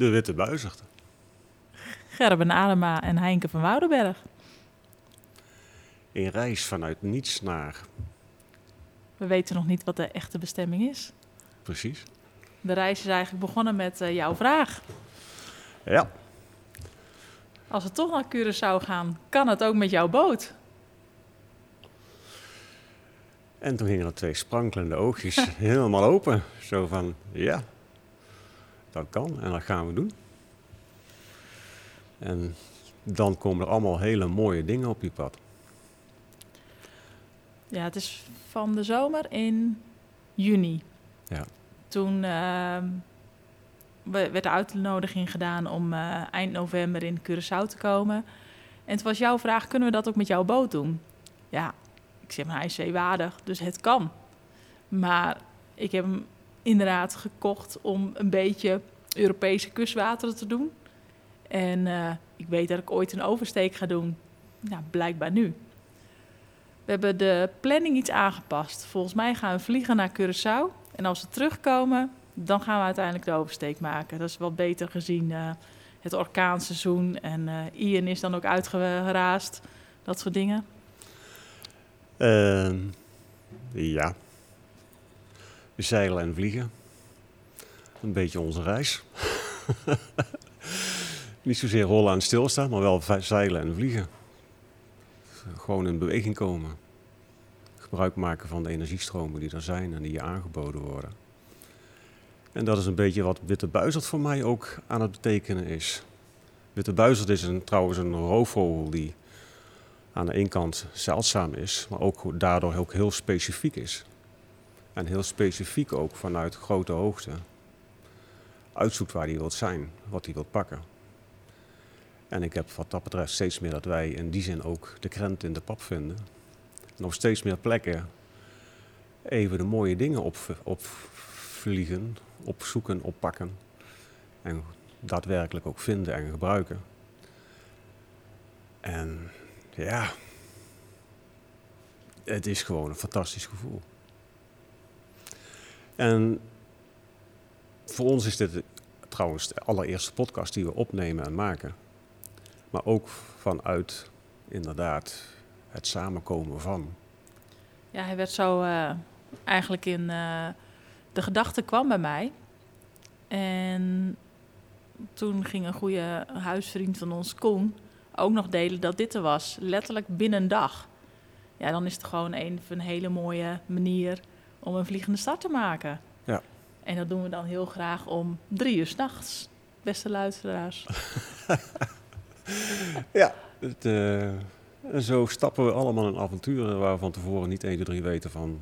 De Witte Buizigde. Gerben Adema en Heinke van Woudenberg. Een reis vanuit niets naar. We weten nog niet wat de echte bestemming is. Precies. De reis is eigenlijk begonnen met uh, jouw vraag. Ja. Als we toch naar Curaçao gaan, kan het ook met jouw boot? En toen gingen er twee sprankelende oogjes helemaal open. Zo van, ja, dat kan en dat gaan we doen. En dan komen er allemaal hele mooie dingen op je pad. Ja, het is van de zomer in juni. Ja. Toen uh, werd de uitnodiging gedaan om uh, eind november in Curaçao te komen. En het was jouw vraag, kunnen we dat ook met jouw boot doen? Ja, ik zeg maar, hij is zeewaardig, dus het kan. Maar ik heb hem inderdaad gekocht om een beetje Europese kustwateren te doen. En uh, ik weet dat ik ooit een oversteek ga doen. Nou, blijkbaar nu. We hebben de planning iets aangepast. Volgens mij gaan we vliegen naar Curaçao. En als we terugkomen, dan gaan we uiteindelijk de oversteek maken. Dat is wat beter gezien uh, het orkaanseizoen. En uh, Ian is dan ook uitgeraasd. Dat soort dingen. Uh, ja. Zeilen en vliegen. Een beetje onze reis. Niet zozeer rollen en stilstaan, maar wel zeilen en vliegen. Gewoon in beweging komen. Gebruik maken van de energiestromen die er zijn en die je aangeboden worden. En dat is een beetje wat Witte Buizerd voor mij ook aan het betekenen is. Witte Buizerd is een, trouwens een roofvogel die aan de ene kant zeldzaam is, maar ook daardoor ook heel specifiek is. En heel specifiek ook vanuit grote hoogte uitzoekt waar hij wilt zijn, wat hij wilt pakken. En ik heb wat dat betreft steeds meer dat wij in die zin ook de krent in de pap vinden. En op steeds meer plekken even de mooie dingen op, opvliegen, opzoeken, oppakken. En daadwerkelijk ook vinden en gebruiken. En ja, het is gewoon een fantastisch gevoel. En voor ons is dit trouwens de allereerste podcast die we opnemen en maken. Maar ook vanuit inderdaad het samenkomen van. Ja, hij werd zo uh, eigenlijk in. Uh, de gedachte kwam bij mij. En toen ging een goede huisvriend van ons, Koen, ook nog delen dat dit er was. Letterlijk binnen een dag. Ja, dan is het gewoon een hele mooie manier om een vliegende start te maken. Ja. En dat doen we dan heel graag om drie uur s'nachts, beste luisteraars. ja, het, uh, en zo stappen we allemaal in avonturen waar we van tevoren niet 1, 2, 3 weten van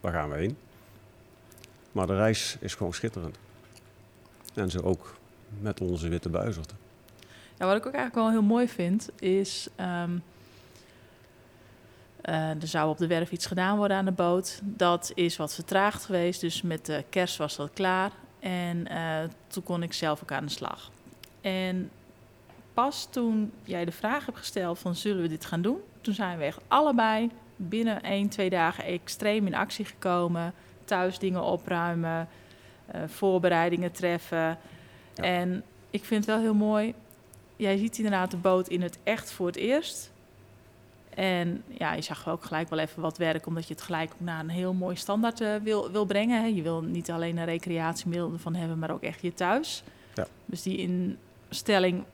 waar gaan we heen. Maar de reis is gewoon schitterend. En zo ook met onze witte buizerten. Ja, wat ik ook eigenlijk wel heel mooi vind, is... Um, uh, er zou op de werf iets gedaan worden aan de boot. Dat is wat vertraagd geweest. Dus met de kerst was dat klaar. En uh, toen kon ik zelf ook aan de slag. En pas toen jij de vraag hebt gesteld van zullen we dit gaan doen? Toen zijn we echt allebei binnen 1, 2 dagen extreem in actie gekomen. Thuis dingen opruimen, uh, voorbereidingen treffen. Ja. En ik vind het wel heel mooi. Jij ziet inderdaad de boot in het echt voor het eerst. En ja, je zag ook gelijk wel even wat werk, omdat je het gelijk naar een heel mooi standaard uh, wil, wil brengen. Hè. Je wil niet alleen een recreatiemiddel van hebben, maar ook echt je thuis. Ja. Dus die instelling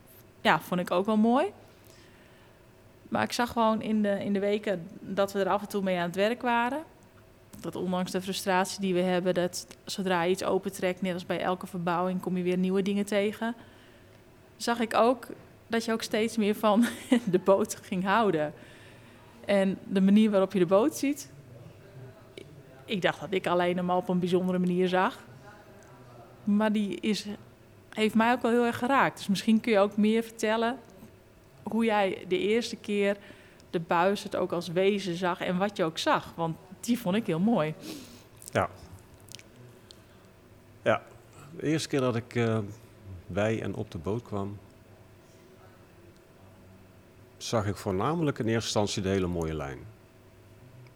ja, vond ik ook wel mooi. Maar ik zag gewoon in de, in de weken dat we er af en toe mee aan het werk waren. Dat ondanks de frustratie die we hebben, dat zodra je iets opentrekt, net als bij elke verbouwing, kom je weer nieuwe dingen tegen. Zag ik ook dat je ook steeds meer van de boot ging houden. En de manier waarop je de boot ziet, ik dacht dat ik alleen hem op een bijzondere manier zag. Maar die is, heeft mij ook wel heel erg geraakt. Dus misschien kun je ook meer vertellen hoe jij de eerste keer de buis het ook als wezen zag en wat je ook zag. Want die vond ik heel mooi. Ja. Ja, de eerste keer dat ik uh, bij en op de boot kwam, zag ik voornamelijk in eerste instantie de hele mooie lijn.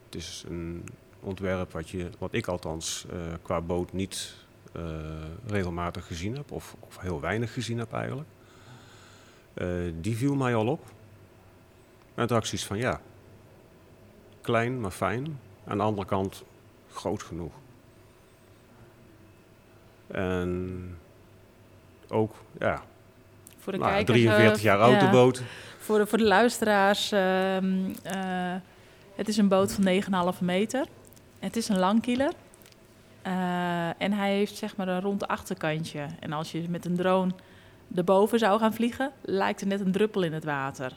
Het is een ontwerp wat, je, wat ik althans uh, qua boot niet uh, regelmatig gezien heb, of, of, heel weinig gezien heb eigenlijk. Uh, die viel mij al op. Toen had van ja, klein maar fijn. Aan de andere kant groot genoeg. En ook, ja, voor de nou, kijkers, 43 jaar autoboot. Ja, voor, de, voor de luisteraars, uh, uh, het is een boot van 9,5 meter. Het is een langkieler. Uh, en hij heeft zeg maar een rond achterkantje. En als je met een drone erboven zou gaan vliegen, lijkt het net een druppel in het water.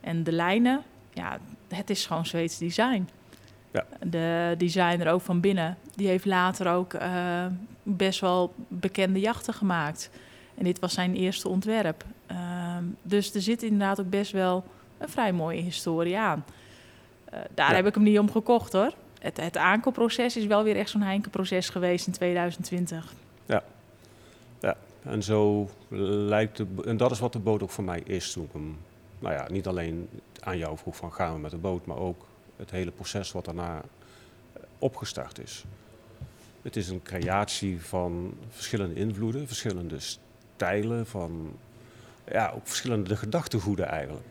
En de lijnen, ja, het is gewoon Zweeds design. Ja. De designer ook van binnen, die heeft later ook uh, best wel bekende jachten gemaakt. En dit was zijn eerste ontwerp. Uh, dus er zit inderdaad ook best wel een vrij mooie historie aan. Uh, daar Ja. heb ik hem niet om gekocht hoor. Het, het aankoopproces is wel weer echt zo'n Heineken-proces geweest in 2020. En zo lijkt de, en dat is wat de boot ook voor mij is toen ik hem, nou ja, niet alleen aan jou vroeg van gaan we met de boot, maar ook het hele proces wat daarna eh, opgestart is. Het is een creatie van verschillende invloeden, verschillende stijlen, van ja, ook verschillende gedachtegoeden eigenlijk.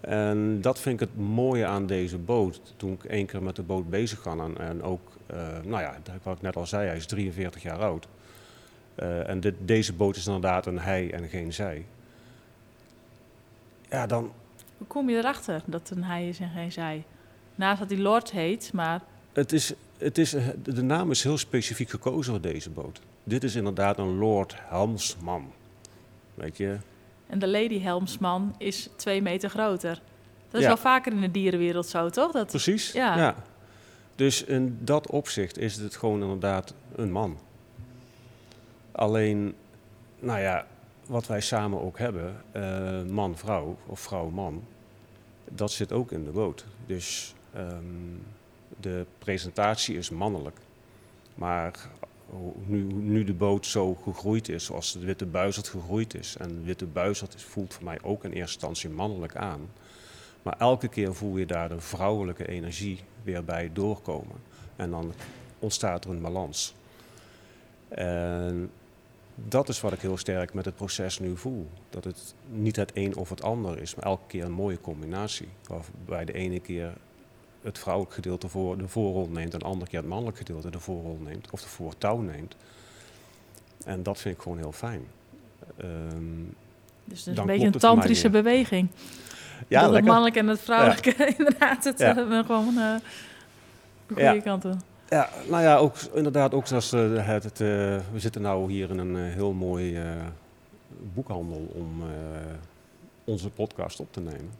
En dat vind ik het mooie aan deze boot. Toen ik één keer met de boot bezig ga en, en ook, uh, nou ja, wat ik net al zei, hij is 43 jaar oud. Uh, en dit, deze boot is inderdaad een hij en geen zij. Ja, dan. Hoe kom je erachter dat het een hij is en geen zij? Naast dat hij Lord heet, maar Het is, het is, de naam is heel specifiek gekozen voor deze boot. Dit is inderdaad een Lord Helmsman. Weet je? En de Lady Helmsman is twee meter groter. Dat is Ja. wel vaker in de dierenwereld zo, toch? Dat, Precies. Ja. Dus in dat opzicht is het gewoon inderdaad een man. Alleen, nou ja, wat wij samen ook hebben, eh, man-vrouw of vrouw-man, dat zit ook in de boot. Dus ehm, de presentatie is mannelijk. Maar nu, nu de boot zo gegroeid is, zoals de witte buizerd gegroeid is, en de witte buizerd voelt voor mij ook in eerste instantie mannelijk aan. Maar elke keer voel je daar de vrouwelijke energie weer bij doorkomen. En dan ontstaat er een balans. En dat is wat ik heel sterk met het proces nu voel. Dat het niet het een of het ander is, maar elke keer een mooie combinatie. Waarbij de ene keer het vrouwelijk gedeelte voor de voorrol neemt en de andere keer het mannelijk gedeelte de voorrol neemt of de voortouw neemt. En dat vind ik gewoon heel fijn. Ehm, dus is een beetje een tantrische beweging. ja, dat het lekker. mannelijke en het vrouwelijke inderdaad het Ja. eh, gewoon eh, de goede Ja. kant op. Ja, nou ja, ook, inderdaad, ook zoals eh, het, het, we zitten nou hier in een heel mooi boekhandel om onze podcast op te nemen.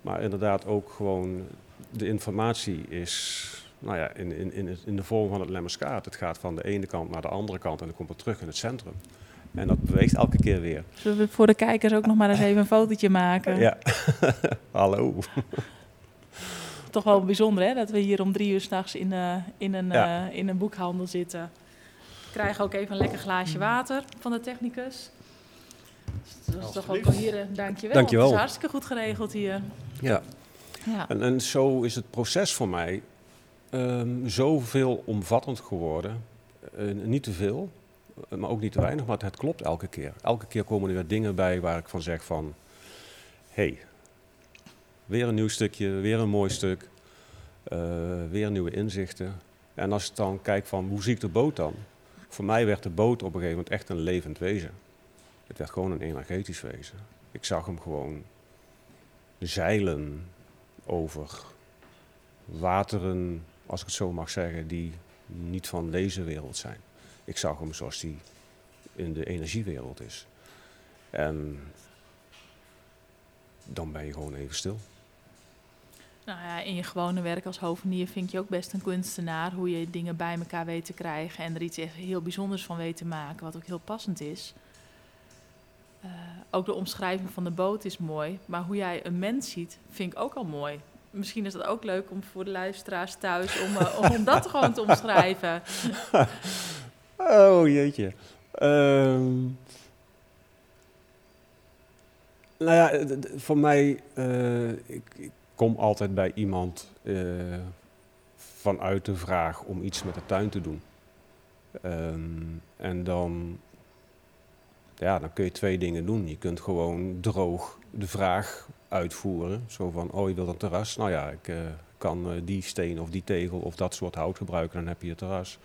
Maar inderdaad ook gewoon de informatie is nou ja, in, in, in, de vorm van het lemmerskaart. Het gaat van de ene kant naar de andere kant en dan komt het terug in het centrum. En dat beweegt elke keer weer. Zullen we voor de kijkers ook nog maar eens even een fotootje maken? Ja, hallo. Toch wel bijzonder hè, dat we hier om drie uur s'nachts in, eh, in, een, Ja. eh, in een boekhandel zitten. We krijgen ook even een lekker glaasje water van de technicus. Dus dat is toch ook wel hier, eh, dankjewel. Dankjewel. Het is hartstikke goed geregeld hier. Ja. Ja. En, en zo is het proces voor mij ehm zoveel omvattend geworden. Eh, niet te veel, eh, maar ook niet te weinig, maar het klopt elke keer. Elke keer komen er weer dingen bij waar ik van zeg van... hey, weer een nieuw stukje, weer een mooi stuk, weer nieuwe inzichten. En als ik dan kijk van hoe zie ik de boot dan? Voor mij werd de boot op een gegeven moment echt een levend wezen. Het werd gewoon een energetisch wezen. Ik zag hem gewoon zeilen over wateren, als ik het zo mag zeggen, die niet van deze wereld zijn. Ik zag hem zoals die in de energiewereld is. En dan ben je gewoon even stil. Nou ja, in je gewone werk als hovenier vind je ook best een kunstenaar. Hoe je dingen bij elkaar weet te krijgen en er iets heel bijzonders van weet te maken, wat ook heel passend is. Eh, ook de omschrijving van de boot is mooi, maar hoe jij een mens ziet, vind ik ook al mooi. Misschien is dat ook leuk om voor de luisteraars thuis, om, uh, om dat gewoon te omschrijven. oh jeetje. Um, nou ja, voor mij, uh, ik, kom altijd bij iemand vanuit de vraag om iets met de tuin te doen. Um, en dan, ja, dan kun je twee dingen doen. Je kunt gewoon droog de vraag uitvoeren. Zo van, oh je wilt een terras? Nou ja, ik uh, kan die steen of die tegel of dat soort hout gebruiken, dan heb je een terras.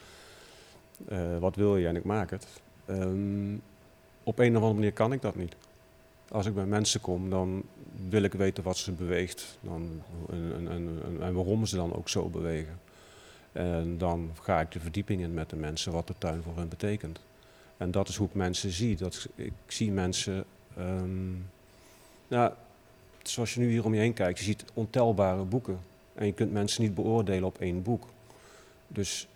wat wil je en ik maak het. Um, op een of andere manier kan ik dat niet. Als ik bij mensen kom, dan wil ik weten wat ze beweegt dan, en, en, en, en waarom ze dan ook zo bewegen. En dan ga ik de verdieping in met de mensen, wat de tuin voor hen betekent. En dat is hoe ik mensen zie. Dat, ik zie mensen, um, nou, zoals je nu hier om je heen kijkt, je ziet ontelbare boeken. En je kunt mensen niet beoordelen op één boek. Dus,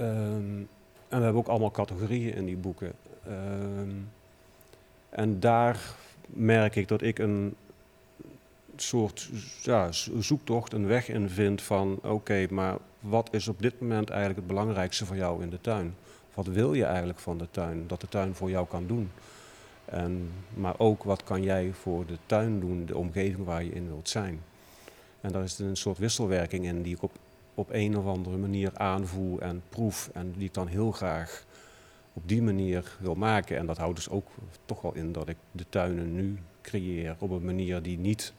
um, en we hebben ook allemaal categorieën in die boeken. Um, en daar merk ik dat ik een soort ja, zoektocht, een weg in vind van oké, maar wat is op dit moment eigenlijk het belangrijkste voor jou in de tuin? Wat wil je eigenlijk van de tuin, dat de tuin voor jou kan doen? En, maar ook wat kan jij voor de tuin doen, de omgeving waar je in wilt zijn? En daar is een soort wisselwerking in die ik op, op een of andere manier aanvoel en proef en die ik dan heel graag op die manier wil maken. En dat houdt dus ook toch wel in dat ik de tuinen nu creëer op een manier die niet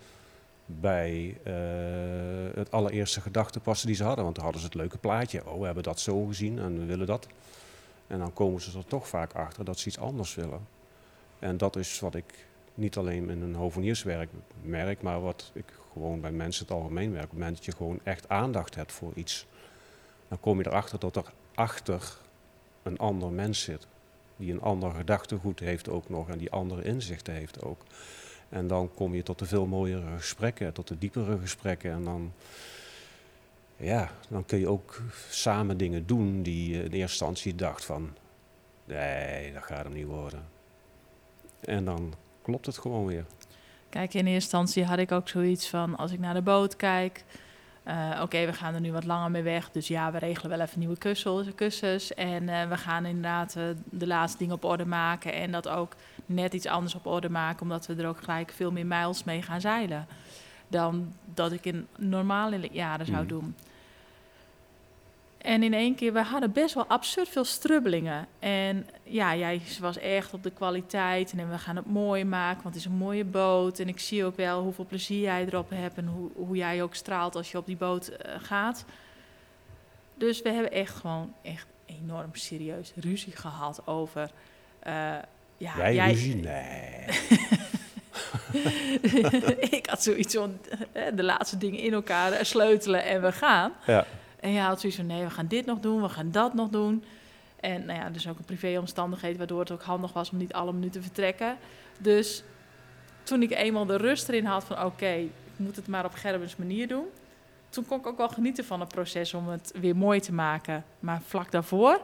bij uh, het allereerste gedachte passen die ze hadden. Want dan hadden ze het leuke plaatje. Oh, we hebben dat zo gezien en we willen dat. En dan komen ze er toch vaak achter dat ze iets anders willen. En dat is wat ik niet alleen in een hovenierswerk merk, maar wat ik gewoon bij mensen het algemeen werk. Op het moment dat je gewoon echt aandacht hebt voor iets, dan kom je erachter dat er achter een ander mens zit. Die een ander gedachtegoed heeft ook nog en die andere inzichten heeft ook. En dan kom je tot de veel mooiere gesprekken, tot de diepere gesprekken. En dan, ja, dan kun je ook samen dingen doen die je in eerste instantie dacht van, nee, dat gaat hem niet worden. En dan klopt het gewoon weer. Kijk, in eerste instantie had ik ook zoiets van, als ik naar de boot kijk, uh, Oké, we gaan er nu wat langer mee weg. Dus ja, we regelen wel even nieuwe kussens. kussens en uh, we gaan inderdaad uh, de laatste dingen op orde maken. En dat ook net iets anders op orde maken. Omdat we er ook gelijk veel meer mijls mee gaan zeilen. Dan dat ik in normale jaren zou mm. En in één keer, we hadden best wel absurd veel strubbelingen. En ja, jij was echt op de kwaliteit. En we gaan het mooi maken, want het is een mooie boot. En ik zie ook wel hoeveel plezier jij erop hebt. En hoe, hoe jij ook straalt als je op die boot uh, gaat. Dus we hebben echt gewoon echt enorm serieus ruzie gehad over... Uh, ja, jij, jij ruzie? Nee. ik had zoiets van de laatste dingen in elkaar sleutelen en we gaan. Ja. En je had zoiets van, nee, we gaan dit nog doen, we gaan dat nog doen. En nou ja, dus ook een privéomstandigheid, waardoor het ook handig was om niet alle minuten te vertrekken. Dus toen ik eenmaal de rust erin had van, oké, ik moet het maar op Gerbens manier doen. Toen kon ik ook wel genieten van het proces om het weer mooi te maken. Maar vlak daarvoor,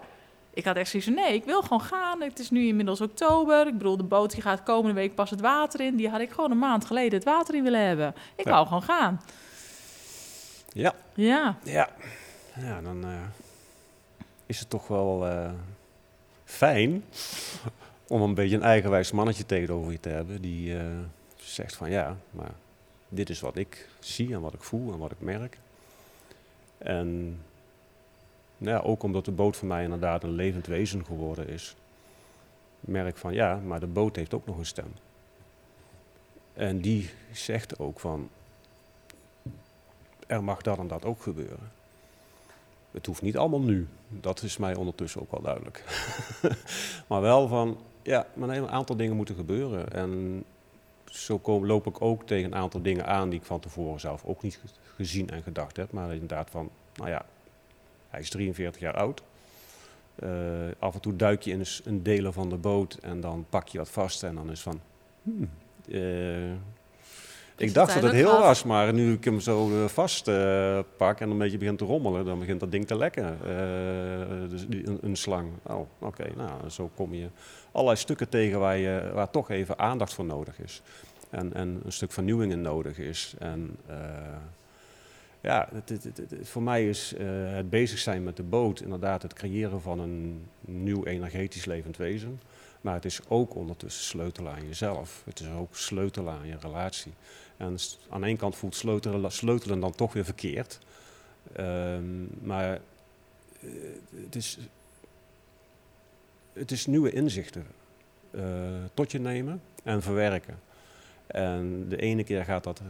ik had echt zoiets van, nee, ik wil gewoon gaan. Het is nu inmiddels oktober. Ik bedoel, de boot die gaat komende week pas het water in. Die had ik gewoon een maand geleden het water in willen hebben. Ik wou gewoon gaan. Ja. Ja. Ja ja, dan uh, is het toch wel uh, fijn om een beetje een eigenwijs mannetje tegenover je te hebben die uh, zegt van ja, maar dit is wat ik zie en wat ik voel en wat ik merk. En nou ja, ook omdat de boot voor mij inderdaad een levend wezen geworden is, merk van ja, maar de boot heeft ook nog een stem. En die zegt ook van, er mag dat en dat ook gebeuren. Het hoeft niet allemaal nu. Dat is mij ondertussen ook wel duidelijk. maar wel van, ja, maar een aantal dingen moeten gebeuren. En zo loop ik ook tegen een aantal dingen aan die ik van tevoren zelf ook niet gezien en gedacht heb. Maar inderdaad van, nou ja, hij is 43 jaar oud. Uh, af en toe duik je in een delen van de boot en dan pak je wat vast en dan is van, hmm, uh, Ik dacht dat het heel was, maar nu ik hem zo uh, vast uh, pak en een beetje begint te rommelen, dan begint dat ding te lekken. Uh, dus een, een, slang. Oh, oké. Nou, zo kom je allerlei stukken tegen waar, je, waar toch even aandacht voor nodig is. En, en een stuk vernieuwing in nodig is. En ja, het, het, het, voor mij is het bezig zijn met de boot inderdaad het creëren van een nieuw energetisch levend wezen. Maar het is ook ondertussen sleutelen aan jezelf. Het is ook sleutelen aan je relatie. En aan ene kant voelt sleutelen, sleutelen dan toch weer verkeerd. Um, maar uh, het, is, het is nieuwe inzichten uh, tot je nemen en verwerken. En de ene keer gaat dat,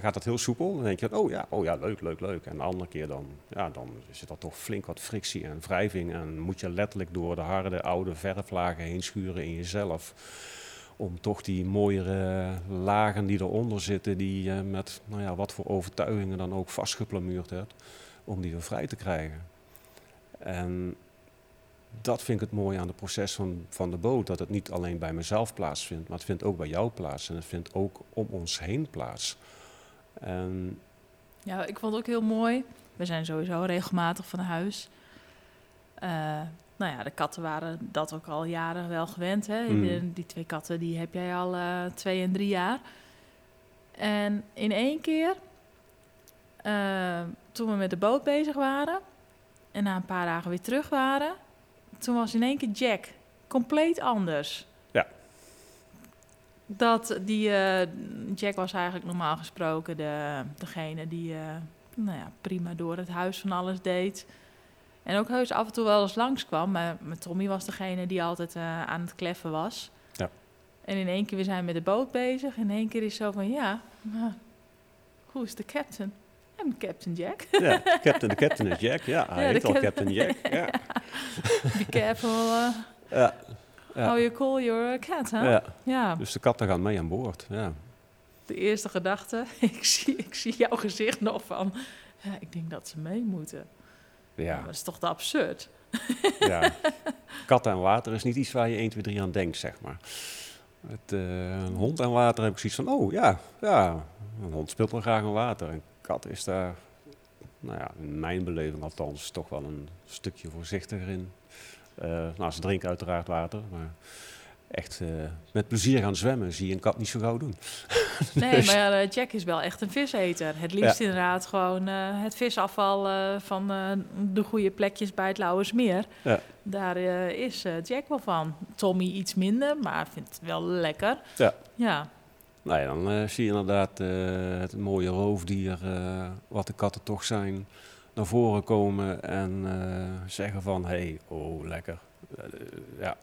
gaat dat heel soepel. Dan denk je, oh ja, oh ja, leuk, leuk, leuk. En de andere keer dan, ja, dan zit er toch flink wat frictie en wrijving. En moet je letterlijk door de harde, oude verflagen heen schuren in jezelf. Om toch die mooiere lagen die eronder zitten, die je met nou ja, wat voor overtuigingen dan ook vastgeplamuurd hebt, om die weer vrij te krijgen. En dat vind ik het mooie aan het proces van, van de boot. Dat het niet alleen bij mezelf plaatsvindt, maar het vindt ook bij jou plaats. En het vindt ook om ons heen plaats. En ja, ik vond het ook heel mooi. We zijn sowieso regelmatig van huis. Uh, nou ja, de katten waren dat ook al jaren wel gewend. Hè? Mm. Die twee katten die heb jij al uh, twee en drie jaar. En in één keer, uh, toen we met de boot bezig waren... en na een paar dagen weer terug waren toen was in één keer Jack compleet anders. Ja. Dat die, uh, Jack was eigenlijk normaal gesproken de, degene die uh, nou ja, prima door het huis van alles deed. En ook heus af en toe wel eens langskwam. Maar, maar Tommy was degene die altijd uh, aan het kleffen was. Ja. En in één keer, we zijn met de boot bezig. In één keer is zo van, ja, hoe is de captain? I'm Captain Jack. Ja, Captain, de Captain is Jack. Ja, hij ja, heet al Captain Jack. Ja. Be careful uh, ja. how you call your cat, hè? Ja. Dus de katten gaan mee aan boord, ja. De eerste gedachte, ik zie, ik zie jouw gezicht nog van... Ja, ik denk dat ze mee moeten. Ja. dat is toch te absurd? Ja. Katten en water is niet iets waar je 1, 2, 3 aan denkt, zeg maar. Met uh, een hond en water heb ik zoiets van, oh ja, ja, een hond speelt wel graag in water. Kat is daar, nou ja, in mijn beleving althans, toch wel een stukje voorzichtiger in. Uh, nou, ze drinken uiteraard water, maar echt uh, met plezier gaan zwemmen zie je een kat niet zo gauw doen. Nee, dus- maar uh, Jack is wel echt een viseter. Het liefst ja. inderdaad gewoon het visafval van de goede plekjes bij het Lauwersmeer. Ja. Daar is Jack wel van. Tommy iets minder, maar vindt het wel lekker. Ja. ja. Nou ja, dan uh, zie je inderdaad uh, het mooie roofdier, uh, wat de katten toch zijn, naar voren komen en zeggen van, hé, hey, oh, lekker. ja,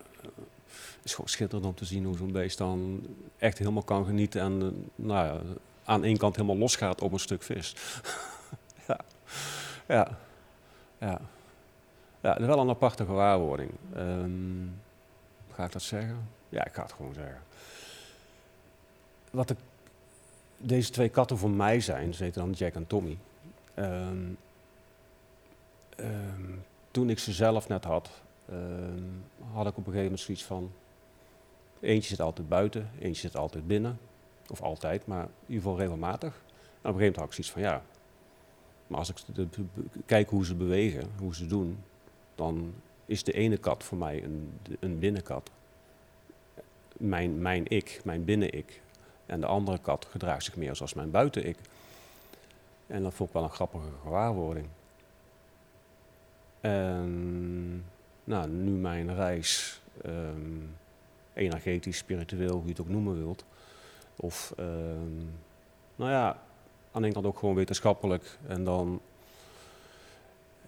het is gewoon schitterend om te zien hoe zo'n beest dan echt helemaal kan genieten en nou ja, aan één kant helemaal losgaat op een stuk vis. ja, ja, ja. Ja, wel een aparte gewaarwording. Um, ga ik dat zeggen? Ja, ik ga het gewoon zeggen wat de, deze twee katten voor mij zijn, ze heten dan Jack en Tommy. Um, um, toen ik ze zelf net had, um, had ik op een gegeven moment zoiets van... Eentje zit altijd buiten, eentje zit altijd binnen. Of altijd, maar in ieder geval regelmatig. En op een gegeven moment had ik zoiets van, ja... Maar als ik kijk hoe ze bewegen, hoe ze doen... dan is de ene kat voor mij een, een binnenkat. Mijn, mijn ik, mijn binnen-ik, en de andere kat gedraagt zich meer zoals mijn buiten-ik. En dat vond ik wel een grappige gewaarwording. En nou, nu mijn reis, um, energetisch, spiritueel, hoe je het ook noemen wilt. Of, um, nou ja, aan de kant ook gewoon wetenschappelijk. En dan,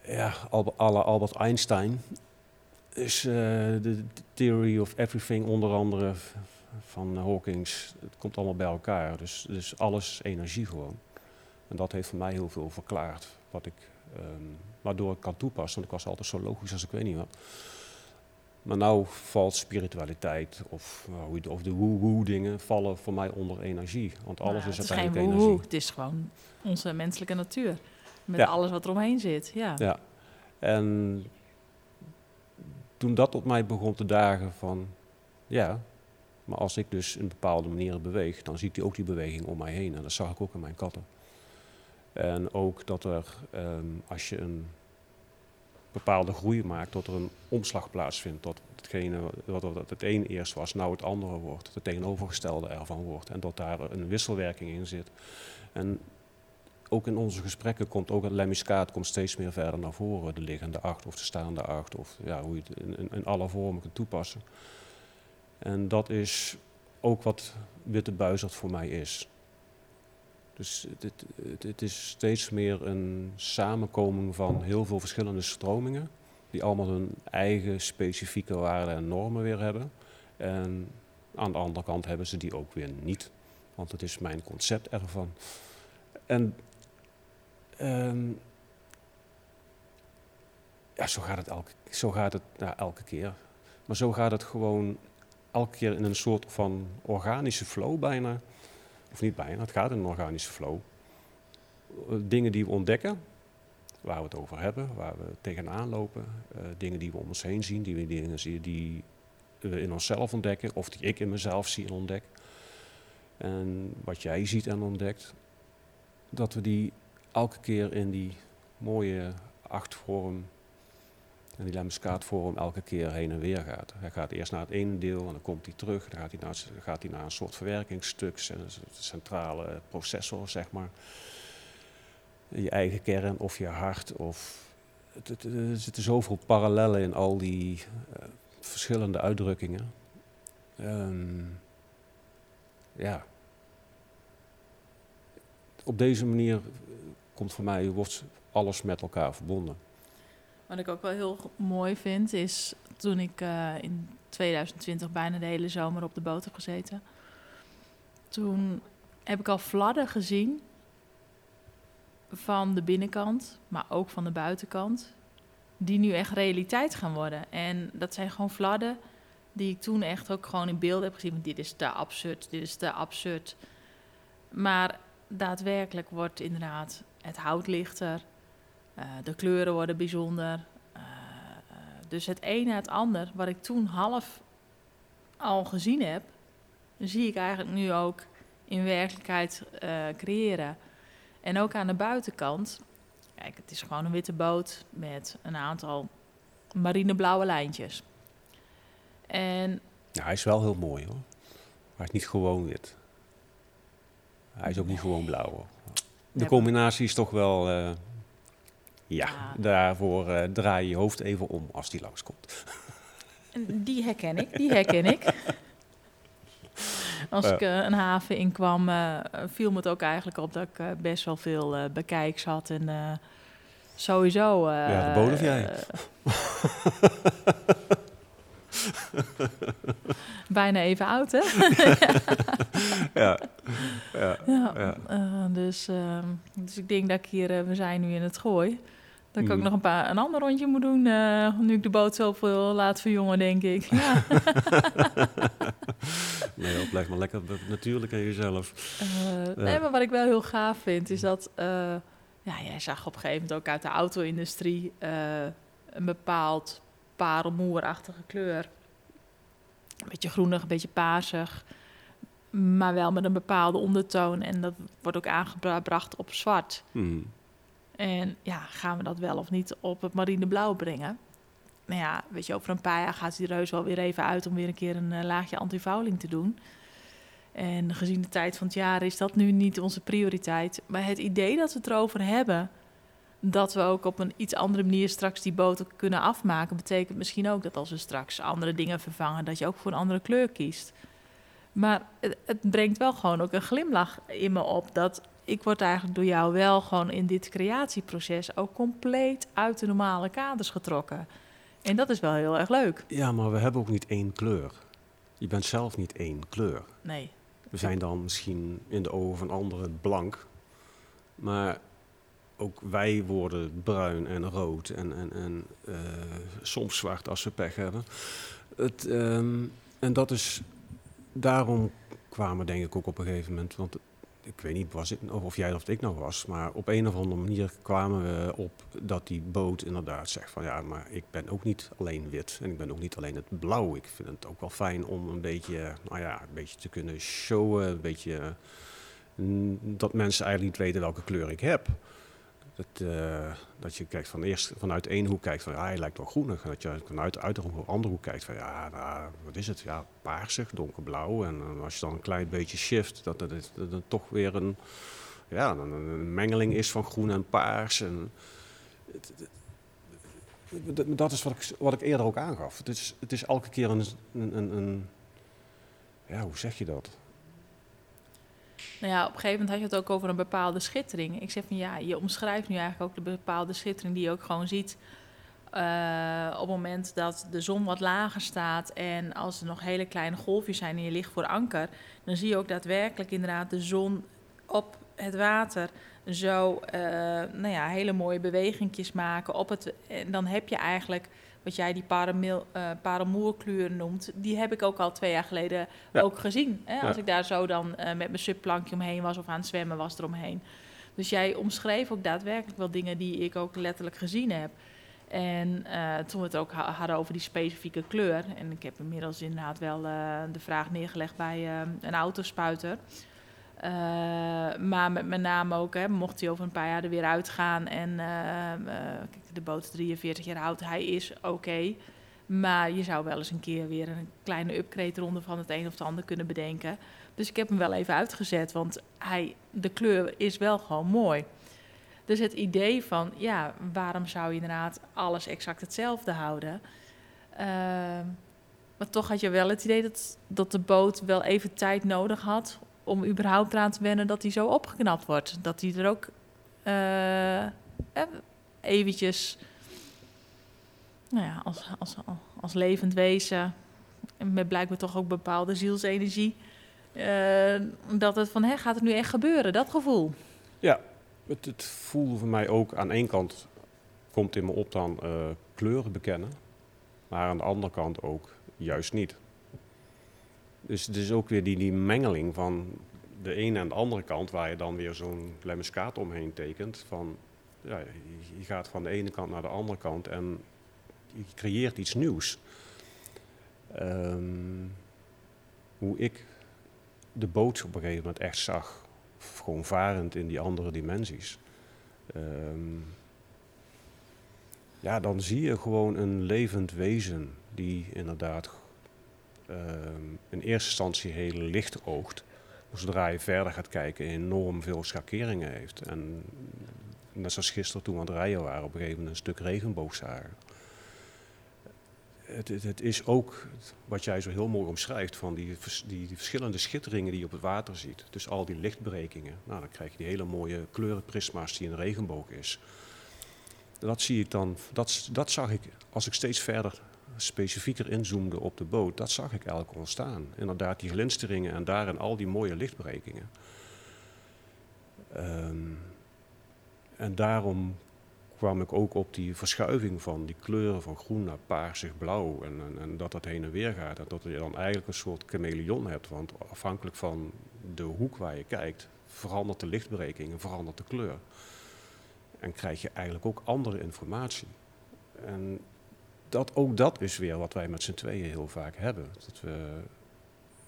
ja, alle Albert Einstein is uh, de Theory of Everything onder andere van Hawkins. Het komt allemaal bij elkaar. Dus, dus alles energie gewoon. En dat heeft voor mij heel veel verklaard. Wat ik, um, waardoor ik kan toepassen. Want ik was altijd zo logisch als ik weet niet wat. Maar nou valt spiritualiteit of, uh, of de woe-woe dingen vallen voor mij onder energie. Want alles nou, is uiteindelijk energie. Het is geen woe het is gewoon onze menselijke natuur. Met alles wat eromheen zit. Ja. ja. En toen dat op mij begon te dagen van, ja, Maar als ik dus een bepaalde manier beweeg, dan zie ik ook die beweging om mij heen. En dat zag ik ook in mijn katten. En ook dat er, ehm, als je een bepaalde groei maakt, dat er een omslag plaatsvindt. Dat hetgene wat het een eerst was, nou het andere wordt. Het tegenovergestelde ervan wordt. En dat daar een wisselwerking in zit. En ook in onze gesprekken komt ook het lemmiscaat komt steeds meer verder naar voren. De liggende acht of de staande acht. Of ja, hoe je het in alle vormen kunt toepassen. En dat is ook wat Witte Buizerd voor mij is. Dus het, het, is steeds meer een samenkoming van heel veel verschillende stromingen, die allemaal hun eigen specifieke waarden en normen weer hebben. En aan de andere kant hebben ze die ook weer niet, want het is mijn concept ervan. En um, ja, zo gaat het elke, zo gaat het, elke keer. Maar zo gaat het gewoon elke keer in een soort van organische flow bijna. Of niet bijna, het gaat in een organische flow. Eh, dingen die we ontdekken, waar we het over hebben, waar we tegenaan lopen. Uh, dingen die we om ons heen zien, die we dingen zien die we in onszelf ontdekken, of die ik in mezelf zie en ontdek. En wat jij ziet en ontdekt, dat we die elke keer in die mooie achtvorm en die lemmiskaatvorm elke keer heen en weer gaat. Hij gaat eerst naar het ene deel en dan komt hij terug. Dan gaat hij naar, gaat hij naar een soort verwerkingsstuk, een centrale processor, zeg maar. Je eigen kern of je hart. Of er zitten zoveel parallellen in al die uh, verschillende uitdrukkingen. Um, ja. Op deze manier komt voor mij, wordt alles met elkaar verbonden. Wat ik ook wel heel mooi vind, is toen ik uh, in 2020 bijna de hele zomer op de boot heb gezeten. Toen heb ik al fladden gezien van de binnenkant, maar ook van de buitenkant, die nu echt realiteit gaan worden. En dat zijn gewoon fladden die ik toen echt ook gewoon in beeld heb gezien. Dit is te absurd, dit is te absurd. Maar daadwerkelijk wordt inderdaad het hout lichter, uh, de kleuren worden bijzonder. Uh, dus het een na het ander, wat ik toen half al gezien heb, zie ik eigenlijk nu ook in werkelijkheid uh, creëren. En ook aan de buitenkant, kijk, het is gewoon een witte boot met een aantal marineblauwe lijntjes. En ja, hij is wel heel mooi hoor. Hij is niet gewoon wit. Hij is ook niet gewoon blauw hoor. De combinatie is toch wel ja, daarvoor uh, draai je je hoofd even om als die langskomt. Die herken ik, die herken ik. Als ik uh, een haven inkwam, uh, viel me het ook eigenlijk op dat ik best wel veel bekijks had. En sowieso... ja, de jij? Bijna even oud, hè? ja. ja. ja, ja. dus, ehm, dus ik denk dat ik hier... we zijn nu in het gooi. Dat ik ook mm. nog een, paar, een ander rondje moet doen. Uh, nu ik de boot zoveel laat verjongen, denk ik. Ja. nee, dat blijft maar lekker natuurlijk aan jezelf. Uh, Nee, maar wat ik wel heel gaaf vind, is dat... Uh, ja, jij zag op een gegeven moment ook uit de auto-industrie... een bepaald parelmoerachtige kleur. Een beetje groenig, een beetje paarsig. Maar wel met een bepaalde ondertoon. En dat wordt ook aangebracht op zwart. Mm. En ja, gaan we dat wel of niet op het marineblauw brengen? Nou ja, weet je, over een paar jaar gaat die reus wel weer even uit om weer een keer een uh, laagje antifouling te doen. En gezien de tijd van het jaar is dat nu niet onze prioriteit. Maar het idee dat we het erover hebben, dat we ook op een iets andere manier straks die boten kunnen afmaken, betekent misschien ook dat als we straks andere dingen vervangen, dat je ook voor een andere kleur kiest. Maar het, het brengt wel gewoon ook een glimlach in me op dat ik word eigenlijk door jou wel gewoon in dit creatieproces ook compleet uit de normale kaders getrokken. En dat is wel heel erg leuk. Ja, maar we hebben ook niet één kleur. Je bent zelf niet één kleur. Nee. We zijn dan misschien in de ogen van anderen blank. Maar ook wij worden bruin en rood en, en, en uh, soms zwart als we pech hebben. Het, um, en dat is, daarom kwamen denk ik ook op een gegeven moment, want ik weet niet was het, of jij of ik nou was, maar op een of andere manier kwamen we op dat die boot inderdaad zegt van ja, maar ik ben ook niet alleen wit en ik ben ook niet alleen het blauw. Ik vind het ook wel fijn om een beetje, nou ja, een beetje te kunnen showen, een beetje mm, dat mensen eigenlijk niet weten welke kleur ik heb. Dat, uh, dat je kijkt van eerst vanuit één hoek kijkt van ja, hij lijkt wel groenig. En dat je vanuit de andere hoek kijkt van ja, nou, wat is het? Ja, paarsig, donkerblauw. En uh, als je dan een klein beetje shift, dat het, dat het toch weer een, ja, een, een, mengeling is van groen en paars. En, dat is wat ik, wat ik eerder ook aangaf. Het is, het is elke keer een, een, een ja, hoe zeg je dat? Nou ja, op een gegeven moment had je het ook over een bepaalde schittering. Ik zeg van ja, je omschrijft nu eigenlijk ook de bepaalde schittering die je ook gewoon ziet. Uh, op het moment dat de zon wat lager staat en als er nog hele kleine golfjes zijn en je ligt voor anker, dan zie je ook daadwerkelijk inderdaad de zon op het water zo uh, nou ja, hele mooie bewegingjes maken. Op het, en dan heb je eigenlijk wat jij die uh, paramoerkleur noemt, die heb ik ook al twee jaar geleden ook gezien. Hè? Als ik daar zo dan uh, met mijn subplankje omheen was of aan het zwemmen was eromheen. Dus jij omschreef ook daadwerkelijk wel dingen die ik ook letterlijk gezien heb. En uh, toen we het ook hadden over die specifieke kleur, en ik heb inmiddels inderdaad wel de vraag neergelegd bij een autospuiter. Uh, maar met, met name ook, hè, mocht hij over een paar jaar er weer uitgaan en uh, uh, de boot 43 jaar oud, hij is oké. Maar je zou wel eens een keer weer een kleine upgrade ronde van het een of het ander kunnen bedenken. Dus ik heb hem wel even uitgezet, want hij, de kleur is wel gewoon mooi. Dus het idee van, ja, waarom zou je inderdaad alles exact hetzelfde houden? maar toch had je wel het idee dat, dat de boot wel even tijd nodig had om überhaupt eraan te wennen dat hij zo opgeknapt wordt. Dat hij er ook uh, eventjes nou ja, als, als, als levend wezen, met blijkbaar toch ook bepaalde zielsenergie, uh, dat het van, hè, gaat het nu echt gebeuren, dat gevoel? Ja, het, het voelde voor mij ook aan één kant, komt in me op dan kleuren bekennen, maar aan de andere kant ook juist niet. Dus het is ook weer die, die mengeling van de ene en de andere kant, waar je dan weer zo'n lemmiskaat omheen tekent. Van, ja, je gaat van de ene kant naar de andere kant en je creëert iets nieuws. Um, hoe ik de boot op een gegeven moment echt zag, gewoon varend in die andere dimensies. Um, ja, dan zie je gewoon een levend wezen die inderdaad in eerste instantie heel licht oogt. Zodra je verder gaat kijken, enorm veel schakeringen heeft. En net zoals gisteren toen we aan het rijden waren, op een gegeven moment een stuk regenboog zagen. Het, het, is ook wat jij zo heel mooi omschrijft van die, die, die, verschillende schitteringen die je op het water ziet. Dus al die lichtbrekingen. Nou, dan krijg je die hele mooie kleurenprisma's die een regenboog is. Dat zie ik dan, dat, dat zag ik als ik steeds verder specifieker inzoomde op de boot, dat zag ik eigenlijk ontstaan. Inderdaad, die glinsteringen en daarin al die mooie lichtbrekingen. Um, en daarom kwam ik ook op die verschuiving van die kleuren van groen naar paarsig blauw. En, en, en, dat dat heen en weer gaat. En dat je dan eigenlijk een soort chameleon hebt. Want afhankelijk van de hoek waar je kijkt, verandert de lichtbreking en verandert de kleur. En krijg je eigenlijk ook andere informatie. En dat, ook dat is weer wat wij met z'n tweeën heel vaak hebben. Dat we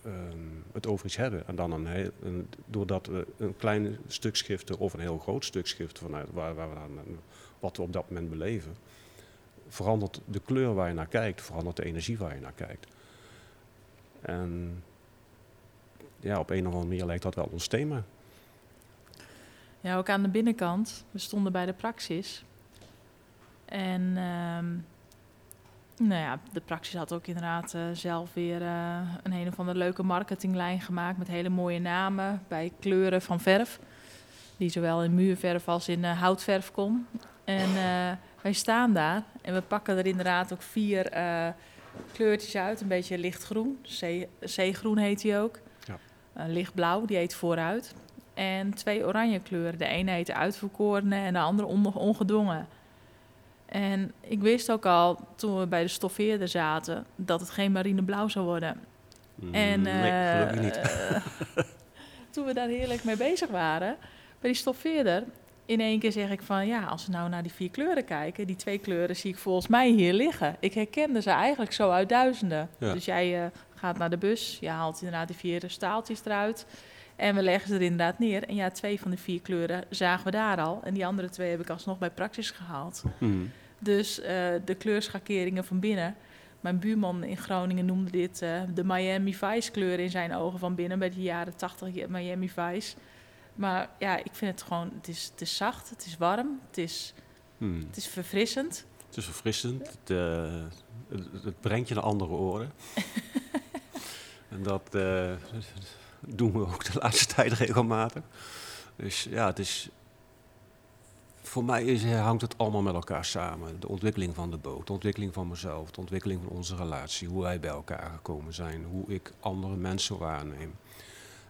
um, het over iets hebben. En dan een heel, een, doordat we een klein stuk schriften of een heel groot stuk schriften vanuit waar, waar we wat we op dat moment beleven, verandert de kleur waar je naar kijkt, verandert de energie waar je naar kijkt. En ja, op een of andere manier lijkt dat wel ons thema. Ja, ook aan de binnenkant. We stonden bij de praxis. En um, nou ja, de praxis had ook inderdaad uh, zelf weer uh, een een of andere leuke marketinglijn gemaakt met hele mooie namen bij kleuren van verf. Die zowel in muurverf als in uh, houtverf kon. En wij staan daar en we pakken er inderdaad ook vier kleurtjes uit. Een beetje lichtgroen, zeegroen heet die ook. Ja. lichtblauw, die heet vooruit. En twee oranje kleuren. De ene heet uitverkorene en de andere ongedwongen. En ik wist ook al toen we bij de stoffeerder zaten dat het geen marineblauw zou worden. Mm, en, nee, uh, niet. toen we daar heerlijk mee bezig waren, bij die stoffeerder, in één keer zeg ik van ja, als we nou naar die vier kleuren kijken, die twee kleuren zie ik volgens mij hier liggen. Ik herkende ze eigenlijk zo uit duizenden. Ja. Dus jij eh, gaat naar de bus, je haalt inderdaad die vier staaltjes eruit. En we leggen ze er inderdaad neer. En ja, twee van de vier kleuren zagen we daar al. En die andere twee heb ik alsnog bij Praxis gehaald. Mhm. Dus eh, de kleurschakeringen van binnen. Mijn buurman in Groningen noemde dit eh, de Miami Vice kleur in zijn ogen van binnen. Bij de jaren 80 Miami Vice. Maar ja, ik vind het gewoon, het is, het is zacht, het is warm, het is, Mhm. het is verfrissend. Het is verfrissend. Het, eh, het, het brengt je naar andere oren. en dat doen we ook de laatste tijd regelmatig. Dus ja, het is. Voor mij is, hangt het allemaal met elkaar samen. De ontwikkeling van de boot, de ontwikkeling van mezelf, de ontwikkeling van onze relatie, hoe wij bij elkaar gekomen zijn, hoe ik andere mensen waarneem.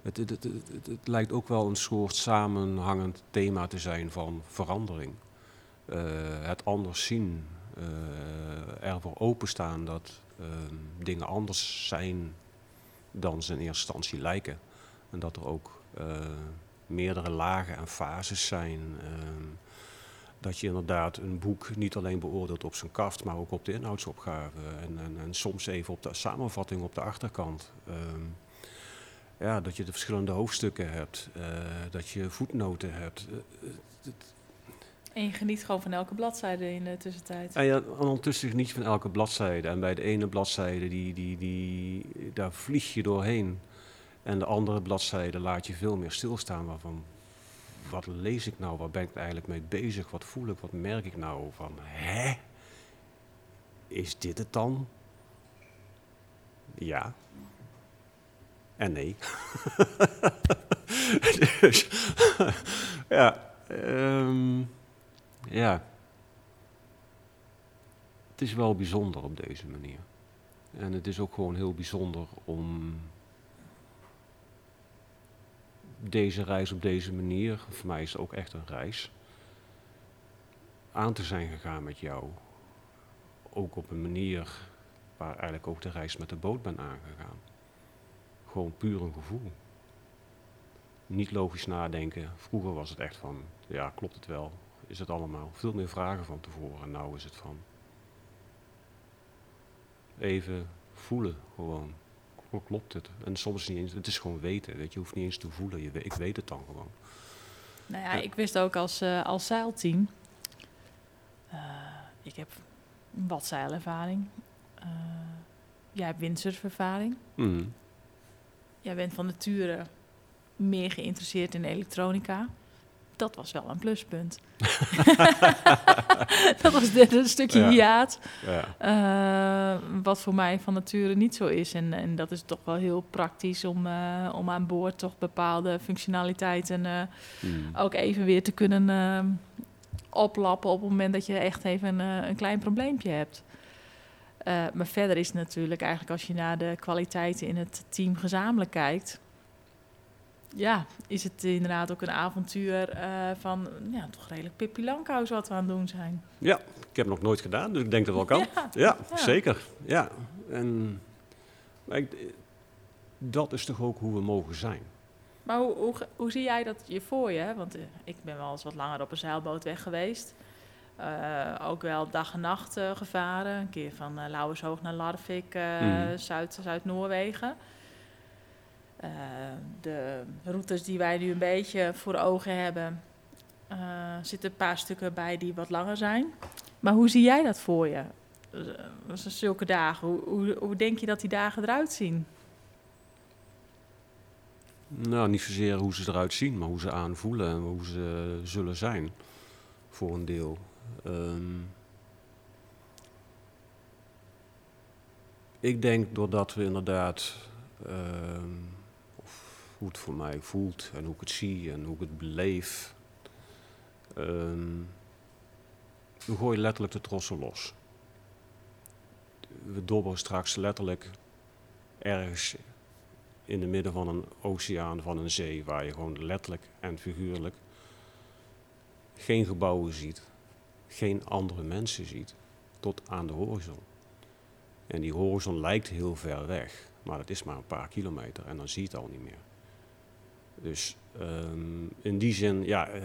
Het, het, het- het lijkt ook wel een soort samenhangend thema te zijn van verandering. Eh, het anders zien, eh, ervoor openstaan dat ehm, dingen anders zijn dan ze in eerste instantie lijken. En dat er ook eh, meerdere lagen en fases zijn. ehm, dat je inderdaad een boek niet alleen beoordeelt op zijn kaft, maar ook op de inhoudsopgave. En, en, en soms even op de samenvatting op de achterkant. Ehm, ja, dat je de verschillende hoofdstukken hebt, eh, dat je voetnoten hebt. Eh, En je geniet gewoon van elke bladzijde in de tussentijd. En ja, en ondertussen niet van elke bladzijde. En bij de ene bladzijde, die, die, die, daar vlieg je doorheen. En de andere bladzijde laat je veel meer stilstaan. Waarvan, wat lees ik nou? Waar ben ik eigenlijk mee bezig? Wat voel ik? Wat merk ik nou? Van, hè? Is dit het dan? Ja. En nee. dus, ja. ehm, ja. Het is wel bijzonder op deze manier. En het is ook gewoon heel bijzonder om deze reis op deze manier, voor mij is het ook echt een reis, aan te zijn gegaan met jou. Ook op een manier waar eigenlijk ook de reis met de boot ben aangegaan. Gewoon puur een gevoel. Niet logisch nadenken. Vroeger was het echt van, ja, klopt het wel? Is het allemaal? Veel meer vragen van tevoren. En nou is het van, even voelen gewoon. Klopt het? En soms niet eens, het is gewoon weten. Weet je, hoeft niet eens te voelen. Je, ik weet het dan gewoon. Nou ja, Ja. ik wist ook als, eh, als zeilteam. eh, ik heb wat zeilervaring. Eh, jij hebt windsurfervaring. Mhm. Jij bent van nature meer geïnteresseerd in elektronica. Dat was wel een pluspunt. dat was dit een stukje Ja. hiaat. Ja. eh, wat voor mij van nature niet zo is. En, en dat is toch wel heel praktisch om, eh, om aan boord toch bepaalde functionaliteiten eh, Mhm. ook even weer te kunnen oplappen op het moment dat je echt even een, een klein probleempje hebt. Maar verder is het natuurlijk eigenlijk als je naar de kwaliteiten in het team gezamenlijk kijkt. Ja, is het inderdaad ook een avontuur eh, van ja, toch redelijk Pippi Langkous wat we aan het doen zijn. ja, ik heb het nog nooit gedaan, dus ik denk dat het wel kan. Ja, Ja, Ja. zeker. Ja. En, maar ik, dat is toch ook hoe we mogen zijn. Maar hoe, hoe, hoe zie jij dat je voor je? Want eh, ik ben wel eens wat langer op een zeilboot weg geweest. Eh, ook wel dag en nacht gevaren. Een keer van eh Lauwershoog naar Larvik, eh, Mhm. Zuid, Zuid-Noorwegen. Eh, de routes die wij nu een beetje voor ogen hebben, eh, zitten een paar stukken bij die wat langer zijn. Maar hoe zie jij dat voor je? Eh, zulke dagen, hoe, hoe, denk je dat die dagen eruit zien? Nou, niet zozeer hoe ze eruit zien, maar hoe ze aanvoelen en hoe ze zullen zijn. Voor een deel. Ehm, ik denk doordat we inderdaad, ehm, het voor mij voelt en hoe ik het zie en hoe ik het beleef. ehm, we gooien letterlijk de trossen los. We dobberen straks letterlijk ergens in het midden van een oceaan, van een zee, waar je gewoon letterlijk en figuurlijk geen gebouwen ziet, geen andere mensen ziet, tot aan de horizon. En die horizon lijkt heel ver weg, maar het is maar een paar kilometer en dan zie je het al niet meer. Dus ehm, in die zin, ja, eh,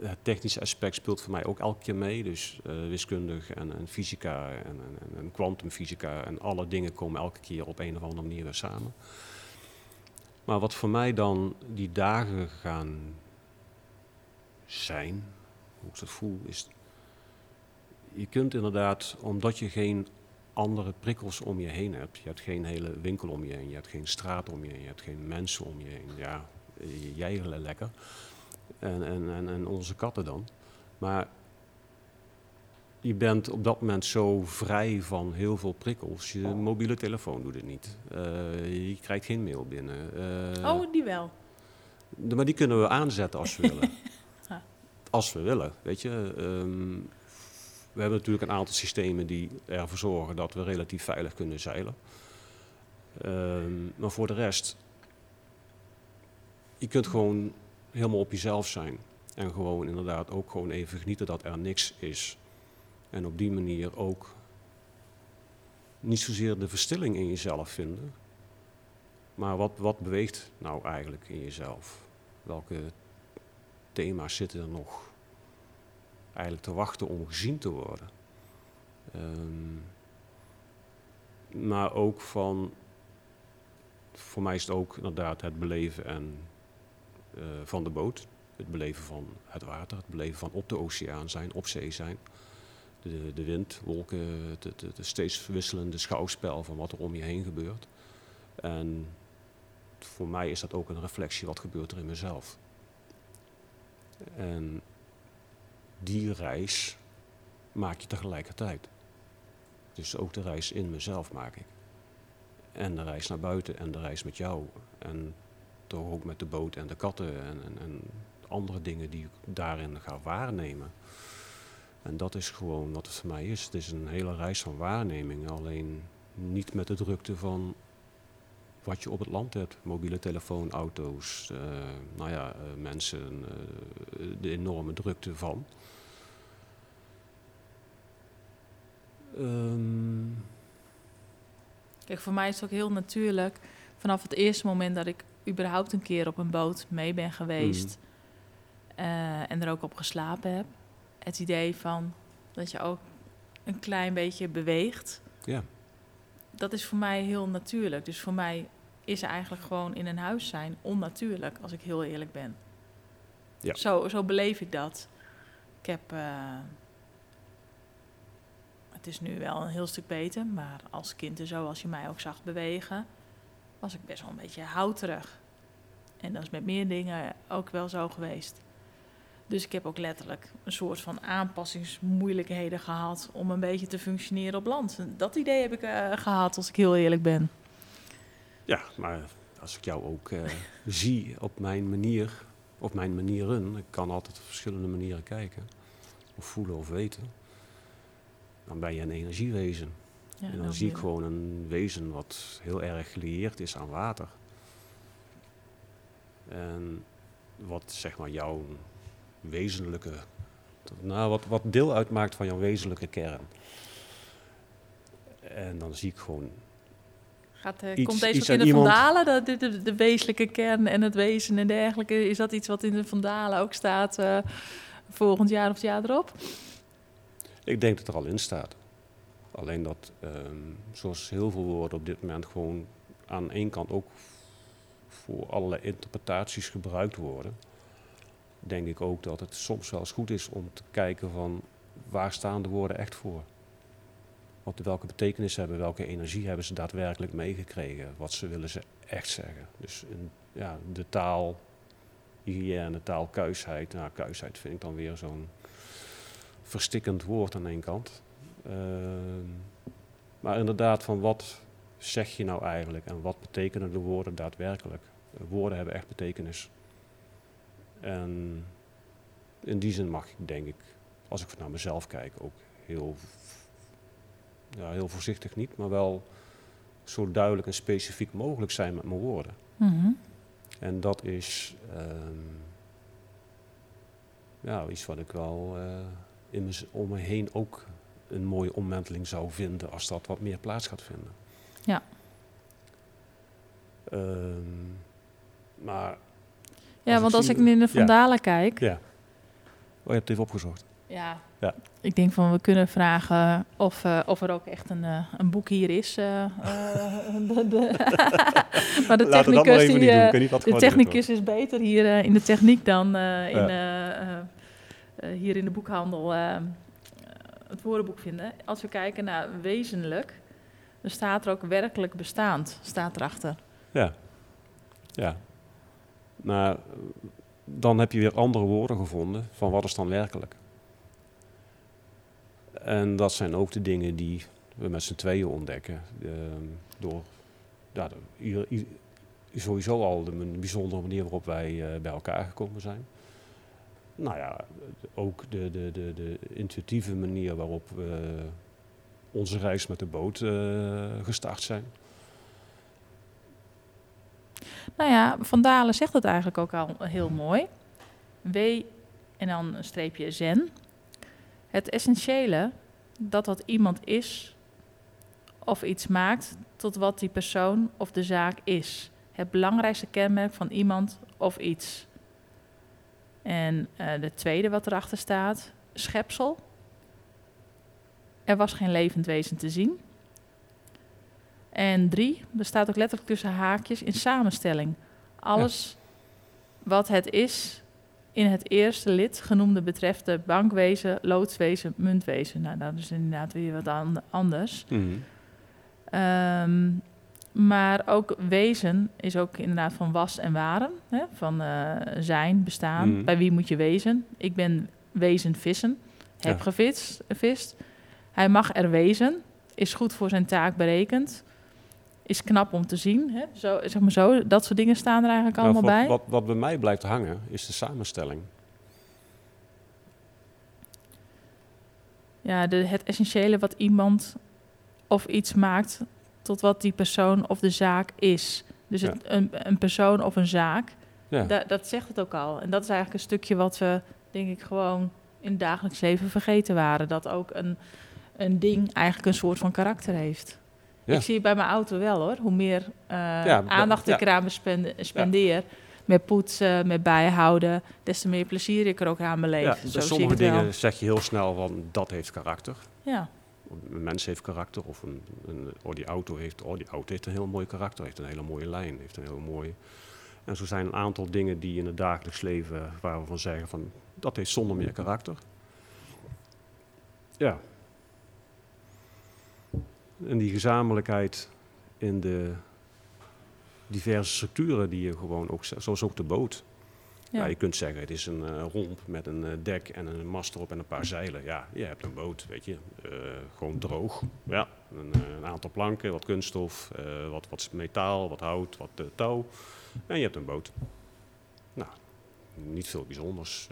het technische aspect speelt voor mij ook elke keer mee. Dus uh, wiskundig en, en fysica en, en kwantumfysica en, alle dingen komen elke keer op een of andere manier weer samen. Maar wat voor mij dan die dagen gaan zijn, hoe ik dat voel, is je kunt inderdaad, omdat je geen andere prikkels om je heen hebt. Je hebt geen hele winkel om je heen, je hebt geen straat om je heen, je hebt geen mensen om je heen. Ja, jij lekker. En, en, en, en onze katten dan. Maar je bent op dat moment zo vrij van heel veel prikkels. Je mobiele telefoon doet het niet. Uh, je krijgt geen mail binnen. Uh, oh, die wel. Maar die kunnen we aanzetten als we willen. Als we willen, weet je. Um, we hebben natuurlijk een aantal systemen die ervoor zorgen dat we relatief veilig kunnen zeilen. Um, maar voor de rest, je kunt gewoon helemaal op jezelf zijn. En gewoon inderdaad ook gewoon even genieten dat er niks is. En op die manier ook niet zozeer de verstilling in jezelf vinden. Maar wat, wat beweegt nou eigenlijk in jezelf? Welke thema's zitten er nog eigenlijk te wachten om gezien te worden. Um, maar ook van, voor mij is het ook inderdaad het beleven en, uh, van de boot. Het beleven van het water, het beleven van op de oceaan zijn, op zee zijn. De, de wind, wolken, het, het, het steeds wisselende schouwspel van wat er om je heen gebeurt. En voor mij is dat ook een reflectie, wat gebeurt er in mezelf. En die reis maak je tegelijkertijd. Dus ook de reis in mezelf maak ik. En de reis naar buiten en de reis met jou. En toch ook met de boot en de katten en, en, andere dingen die ik daarin ga waarnemen. En dat is gewoon wat het voor mij is. Het is een hele reis van waarneming. Alleen niet met de drukte van wat je op het land hebt. Mobiele telefoon, auto's, uh, nou ja, uh, mensen, uh, de enorme drukte van. Um... Kijk, voor mij is het ook heel natuurlijk. Vanaf het eerste moment dat ik überhaupt een keer op een boot mee ben geweest mm. uh, en er ook op geslapen heb, het idee van dat je ook een klein beetje beweegt. Ja. Dat is voor mij heel natuurlijk. Dus voor mij is eigenlijk gewoon in een huis zijn onnatuurlijk, als ik heel eerlijk ben. Ja. Zo, zo beleef ik dat. Ik heb. Uh, het is nu wel een heel stuk beter, maar als kind en zo, als je mij ook zag bewegen, was ik best wel een beetje houterig. En dat is met meer dingen ook wel zo geweest. Dus ik heb ook letterlijk een soort van aanpassingsmoeilijkheden gehad om een beetje te functioneren op land. Dat idee heb ik uh, gehad, als ik heel eerlijk ben. Ja, maar als ik jou ook uh, zie op mijn manier, op mijn manieren, ik kan altijd op verschillende manieren kijken, of voelen of weten dan ben je een energiewezen. Ja, en dan zie ik gewoon een wezen wat heel erg gelieerd is aan water. En wat zeg maar jouw wezenlijke, nou, wat, wat deel uitmaakt van jouw wezenlijke kern. En dan zie ik gewoon. Gaat, uh, komt deze ook in de Vandalen, de, de, de, wezenlijke kern en het wezen en dergelijke? Is dat iets wat in de Vandalen ook staat uh, volgend jaar of het jaar erop? Ik denk dat er al in staat. Alleen dat, ehm, zoals heel veel woorden op dit moment gewoon aan één kant ook voor allerlei interpretaties gebruikt worden, denk ik ook dat het soms wel eens goed is om te kijken van waar staan de woorden echt voor? Wat, welke betekenis hebben, welke energie hebben ze daadwerkelijk meegekregen? Wat ze willen ze echt zeggen? Dus ja, de taal, hygiëne, taalkuisheid. Nou, kuisheid vind ik dan weer zo'n verstikkend woord aan één kant. Ehm, maar inderdaad, van wat zeg je nou eigenlijk en wat betekenen de woorden daadwerkelijk? Woorden hebben echt betekenis. En in die zin mag ik, denk ik, als ik naar mezelf kijk, ook heel, ja, heel voorzichtig niet, maar wel zo duidelijk en specifiek mogelijk zijn met mijn woorden. Mhm. En dat is um, ja, iets wat ik wel. Uh, in om me heen ook een mooie omwenteling zou vinden als dat wat meer plaats gaat vinden. Ja. Um, maar Ja, Als want ik als zie- ik nu in de ja. Vandalen kijk, Ja. Oh, je hebt het even opgezocht. Ja. Ja. Ik denk van we kunnen vragen of, eh, of er ook echt een, eh, een boek hier is. eh, de- de- maar de technicus, die, niet niet de technicus is beter hier in de techniek dan in, hier in de boekhandel het woordenboek vinden. Als we kijken naar wezenlijk, dan staat er ook werkelijk bestaand, staat erachter. Ja. Ja. Nou, dan heb je weer andere woorden gevonden van wat is dan werkelijk. En dat zijn ook de dingen die we met z'n tweeën ontdekken. Ehm, door ja, sowieso al de man- bijzondere manier waarop wij eh, bij elkaar gekomen zijn. Nou ja, ook de, de, de, de intuïtieve manier waarop we onze reis met de boot eh, gestart zijn. Nou ja, Van Dalen zegt het eigenlijk ook al heel mooi. W en dan een streepje zen. Het essentiële dat wat iemand is of iets maakt tot wat die persoon of de zaak is. Het belangrijkste kenmerk van iemand of iets. En eh de tweede wat erachter staat, schepsel. Er was geen levend wezen te zien. En drie, er staat ook letterlijk tussen haakjes in samenstelling. Alles wat het is in het eerste lid genoemde betreft de bankwezen, loodswezen, muntwezen. Nou, dat is inderdaad weer wat an- anders. Ehm, maar ook wezen is ook inderdaad van was en waren. Hè? Van eh, zijn, bestaan. Mhm. Bij wie moet je wezen? Ik ben wezen vissen. Heb Ja. gevist, vist. Hij mag er wezen. Is goed voor zijn taak berekend. Is knap om te zien. Hè? Zo, zeg maar zo, dat soort dingen staan er eigenlijk Nou, allemaal wat, bij. Wat, wat bij mij blijft hangen, is de samenstelling. Ja, de, het essentiële wat iemand of iets maakt tot wat die persoon of de zaak is. Dus Ja. een, een persoon of een zaak, Ja. da- dat zegt het ook al. En dat is eigenlijk een stukje wat we, denk ik, gewoon in het dagelijks leven vergeten waren. Dat ook een, een ding eigenlijk een soort van karakter heeft. Ja. Ik zie het bij mijn auto wel hoor. Hoe meer eh, Ja, aandacht ik eraan spendeer, met poetsen, met bijhouden, des te meer plezier ik er ook aan beleef. Ja, Zo bij zie ik sommige wel. dingen zeg je heel snel van dat heeft karakter. Ja. Een mens heeft karakter of een, oh, die auto heeft, oh, die auto heeft een heel mooi karakter, heeft een hele mooie lijn, heeft een heel mooi. En zo zijn een aantal dingen die in het dagelijks leven waar we van zeggen van dat heeft zonder meer karakter. Ja. En die gezamenlijkheid in de diverse structuren die je gewoon ook, zoals ook de boot. Ja. Ja. je kunt zeggen, het is een eh, romp met een eh, dek en een mast erop en een paar zeilen. Ja, je hebt een boot, weet je. Eh, gewoon droog. Ja, een, een aantal planken, wat kunststof, wat, wat metaal, wat hout, wat touw. En je hebt een boot. Nou, niet veel bijzonders.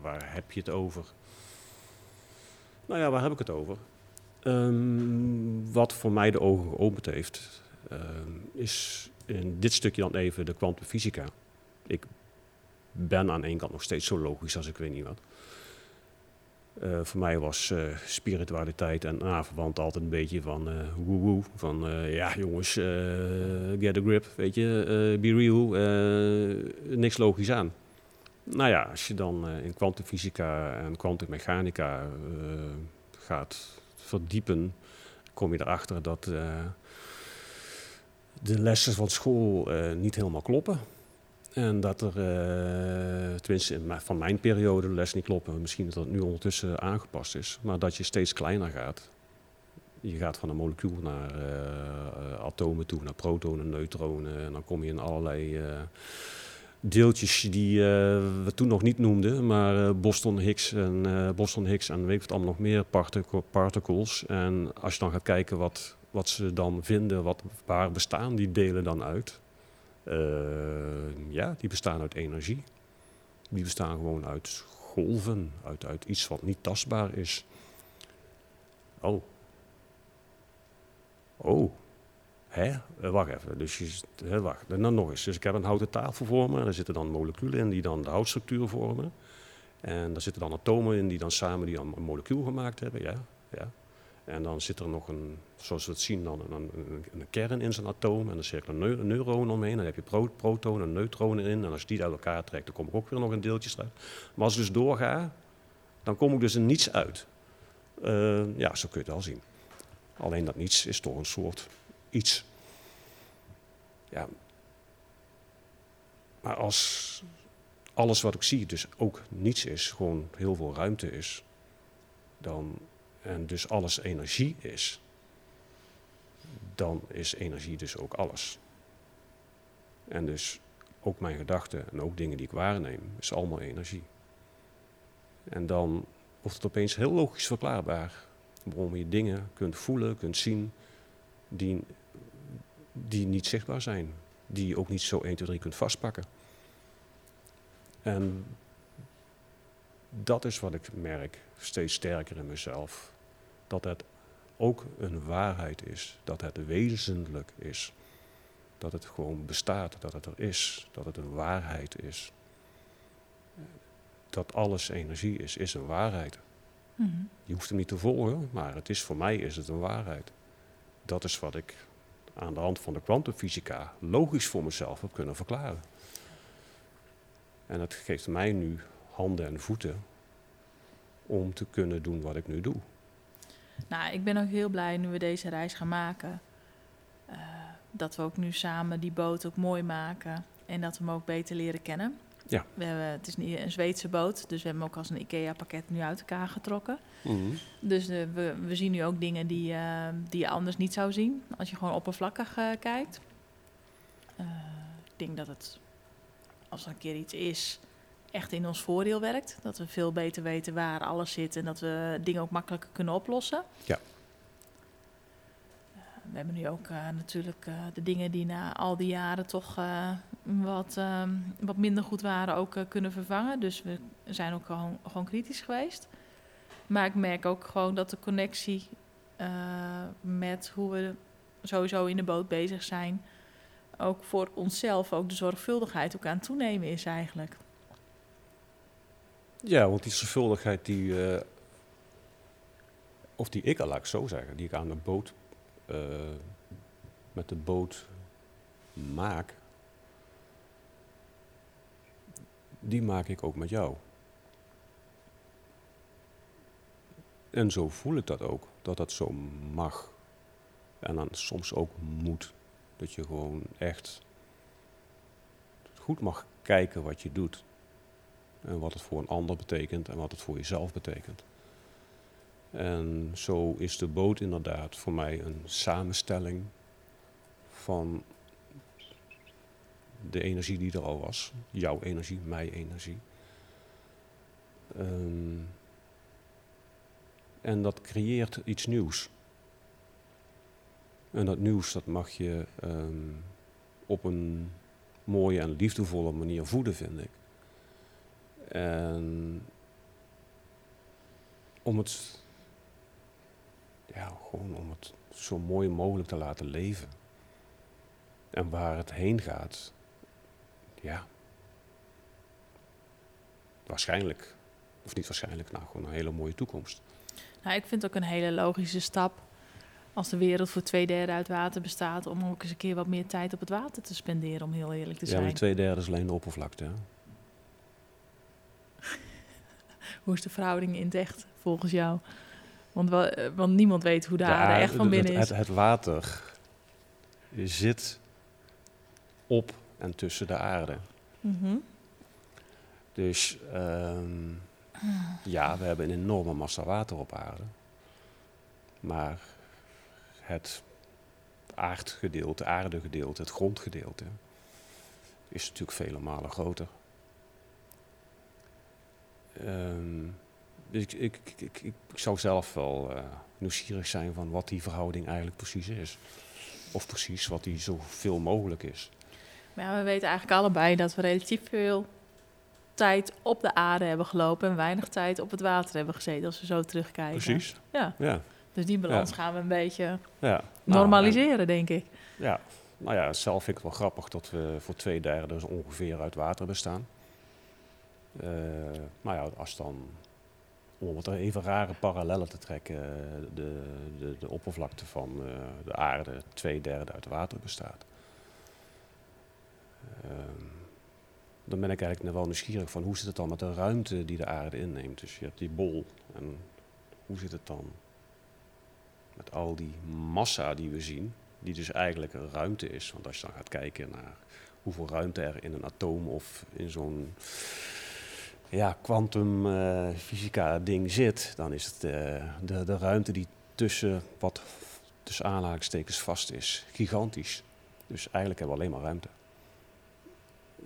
Waar heb je het over? Nou ja, waar heb ik het over? Ehm, wat voor mij de ogen geopend heeft, ehm, is in dit stukje dan even de kwantumfysica. Ik ben aan ene kant nog steeds zo logisch als ik weet niet wat. Eh, voor mij was eh, spiritualiteit en aanverwant altijd een beetje van eh woe-woe. Van eh, ja jongens, get a grip, weet je, be real, niks logisch aan. Nou ja, als je dan in kwantumfysica en kwantummechanica gaat verdiepen, kom je erachter dat de lessen van school niet helemaal kloppen. En dat er, eh, tenminste van mijn periode, de les niet kloppen. Misschien dat het nu ondertussen aangepast is. Maar dat je steeds kleiner gaat. Je gaat van een molecuul naar eh, atomen toe, naar protonen, neutronen. En dan kom je in allerlei eh, deeltjes die we toen nog niet noemden. Maar Boston Higgs en Boston Higgs en weet ik wat allemaal nog meer particle, particles. En als je dan gaat kijken wat, wat ze dan vinden, wat, waar bestaan die delen dan uit? Eh, ja, die bestaan uit energie. Die bestaan gewoon uit golven, uit, iets wat niet tastbaar is. Oh. Oh. Hè? Eh, wacht even. Dus je, hè, wacht. En dan nog eens. Dus ik heb een houten tafel voor me. En er zitten dan moleculen in die dan de houtstructuur vormen. En daar zitten dan atomen in die dan samen die een molecuul gemaakt hebben. Ja, ja. En dan zit er nog een, zoals we het zien, dan een, een, een kern in zijn atoom. En dan er een, neu een neuron omheen. Dan heb je pro protonen en neutronen in. En als je die uit elkaar trekt, dan kom ik ook weer nog een deeltje uit. Maar als ik dus doorga, dan kom ik dus in niets uit. Uh, ja, zo kun je het wel zien. Alleen dat niets is toch een soort iets. Ja. Maar als alles wat ik zie dus ook niets is, gewoon heel veel ruimte is, dan, en dus alles energie is, dan is energie dus ook alles. En dus ook mijn gedachten en ook dingen die ik waarneem, is allemaal energie. En dan wordt het opeens heel logisch verklaarbaar waarom je dingen kunt voelen, kunt zien, die, die niet zichtbaar zijn. Die je ook niet zo 1, 2, 3 kunt vastpakken. En dat is wat ik merk steeds sterker in mezelf. Dat het ook een waarheid is. Dat het wezenlijk is. Dat het gewoon bestaat. Dat het er is. Dat het een waarheid is. Dat alles energie is, is een waarheid. Mhm. Je hoeft hem niet te volgen, maar het is, voor mij is het een waarheid. Dat is wat ik aan de hand van de kwantumfysica logisch voor mezelf heb kunnen verklaren. En dat geeft mij nu handen en voeten om te kunnen doen wat ik nu doe. Nou, ik ben ook heel blij nu we deze reis gaan maken. Uh, dat we ook nu samen die boot ook mooi maken. En dat we hem ook beter leren kennen. Ja. We hebben, het is een Zweedse boot, dus we hebben hem ook als een IKEA-pakket nu uit elkaar getrokken. Mm Dus uh, we, we zien nu ook dingen die, uh, die je anders niet zou zien als je gewoon oppervlakkig kijkt. ik denk dat het, als er een keer iets is, echt in ons voordeel werkt. Dat we veel beter weten waar alles zit en dat we dingen ook makkelijker kunnen oplossen. Ja. we hebben nu ook uh, natuurlijk uh, de dingen die na al die jaren toch uh, wat, ehm, wat minder goed waren ook kunnen vervangen. Dus we zijn ook gewoon, gewoon kritisch geweest. Maar ik merk ook gewoon dat de connectie met hoe we sowieso in de boot bezig zijn, ook voor onszelf, ook de zorgvuldigheid ook aan het toenemen is eigenlijk. Ja, want die zorgvuldigheid die, uh, of die ik laat ik zo zeggen, die ik aan de boot, uh, met de boot maak, die maak ik ook met jou. En zo voel ik dat ook, dat dat zo mag. En dan soms ook moet. Dat je gewoon echt goed mag kijken wat je doet. En wat het voor een ander betekent en wat het voor jezelf betekent. En zo is de boot inderdaad voor mij een samenstelling van de energie die er al was. Jouw energie, mijn energie. Um, en dat creëert iets nieuws. En dat nieuws dat mag je um, op een mooie en liefdevolle manier voeden, vind ik. En om het, ja, gewoon om het zo mooi mogelijk te laten leven. En waar het heen gaat, ja, waarschijnlijk, of niet waarschijnlijk, nou gewoon een hele mooie toekomst. Nou, ik vind het ook een hele logische stap als de wereld voor twee derde uit water bestaat, om ook eens een keer wat meer tijd op het water te spenderen, om heel eerlijk te zijn. Ja, maar twee derde is alleen de oppervlakte. Hè? Hoe is de verhouding in het echt volgens jou? Want, wel, eh, want niemand weet hoe de aarde echt van binnen is. Het, het, water zit op en tussen de aarde. Mm Dus um, ja, we hebben een enorme massa water op aarde. Maar het aardgedeelte, aardegedeelte, het grondgedeelte is natuurlijk vele malen groter. Um, ik, ik, ik, ik, zou zelf wel uh, nieuwsgierig zijn van wat die verhouding eigenlijk precies is. Of precies wat die zoveel mogelijk is. Maar ja, we weten eigenlijk allebei dat we relatief veel tijd op de aarde hebben gelopen en weinig tijd op het water hebben gezeten als we zo terugkijken. Precies. Ja. ja. Dus die balans gaan we een beetje ja. Nou, normaliseren, denk ik. Ja, nou ja, zelf vind ik het wel grappig dat we voor twee derde dus ongeveer uit water bestaan. Uh, maar ja, als dan om wat even rare parallellen te trekken, de, de, de oppervlakte van uh, de aarde twee derde uit water bestaat. Ehm, dan ben ik eigenlijk wel nieuwsgierig van hoe zit het dan met de ruimte die de aarde inneemt. Dus je hebt die bol en hoe zit het dan met al die massa die we zien, die dus eigenlijk een ruimte is. Want als je dan gaat kijken naar hoeveel ruimte er in een atoom of in zo'n ja, kwantumfysica uh, ding zit, dan is het uh, de, de ruimte die tussen wat tussen aanhalingstekens vast is, gigantisch. Dus eigenlijk hebben we alleen maar ruimte.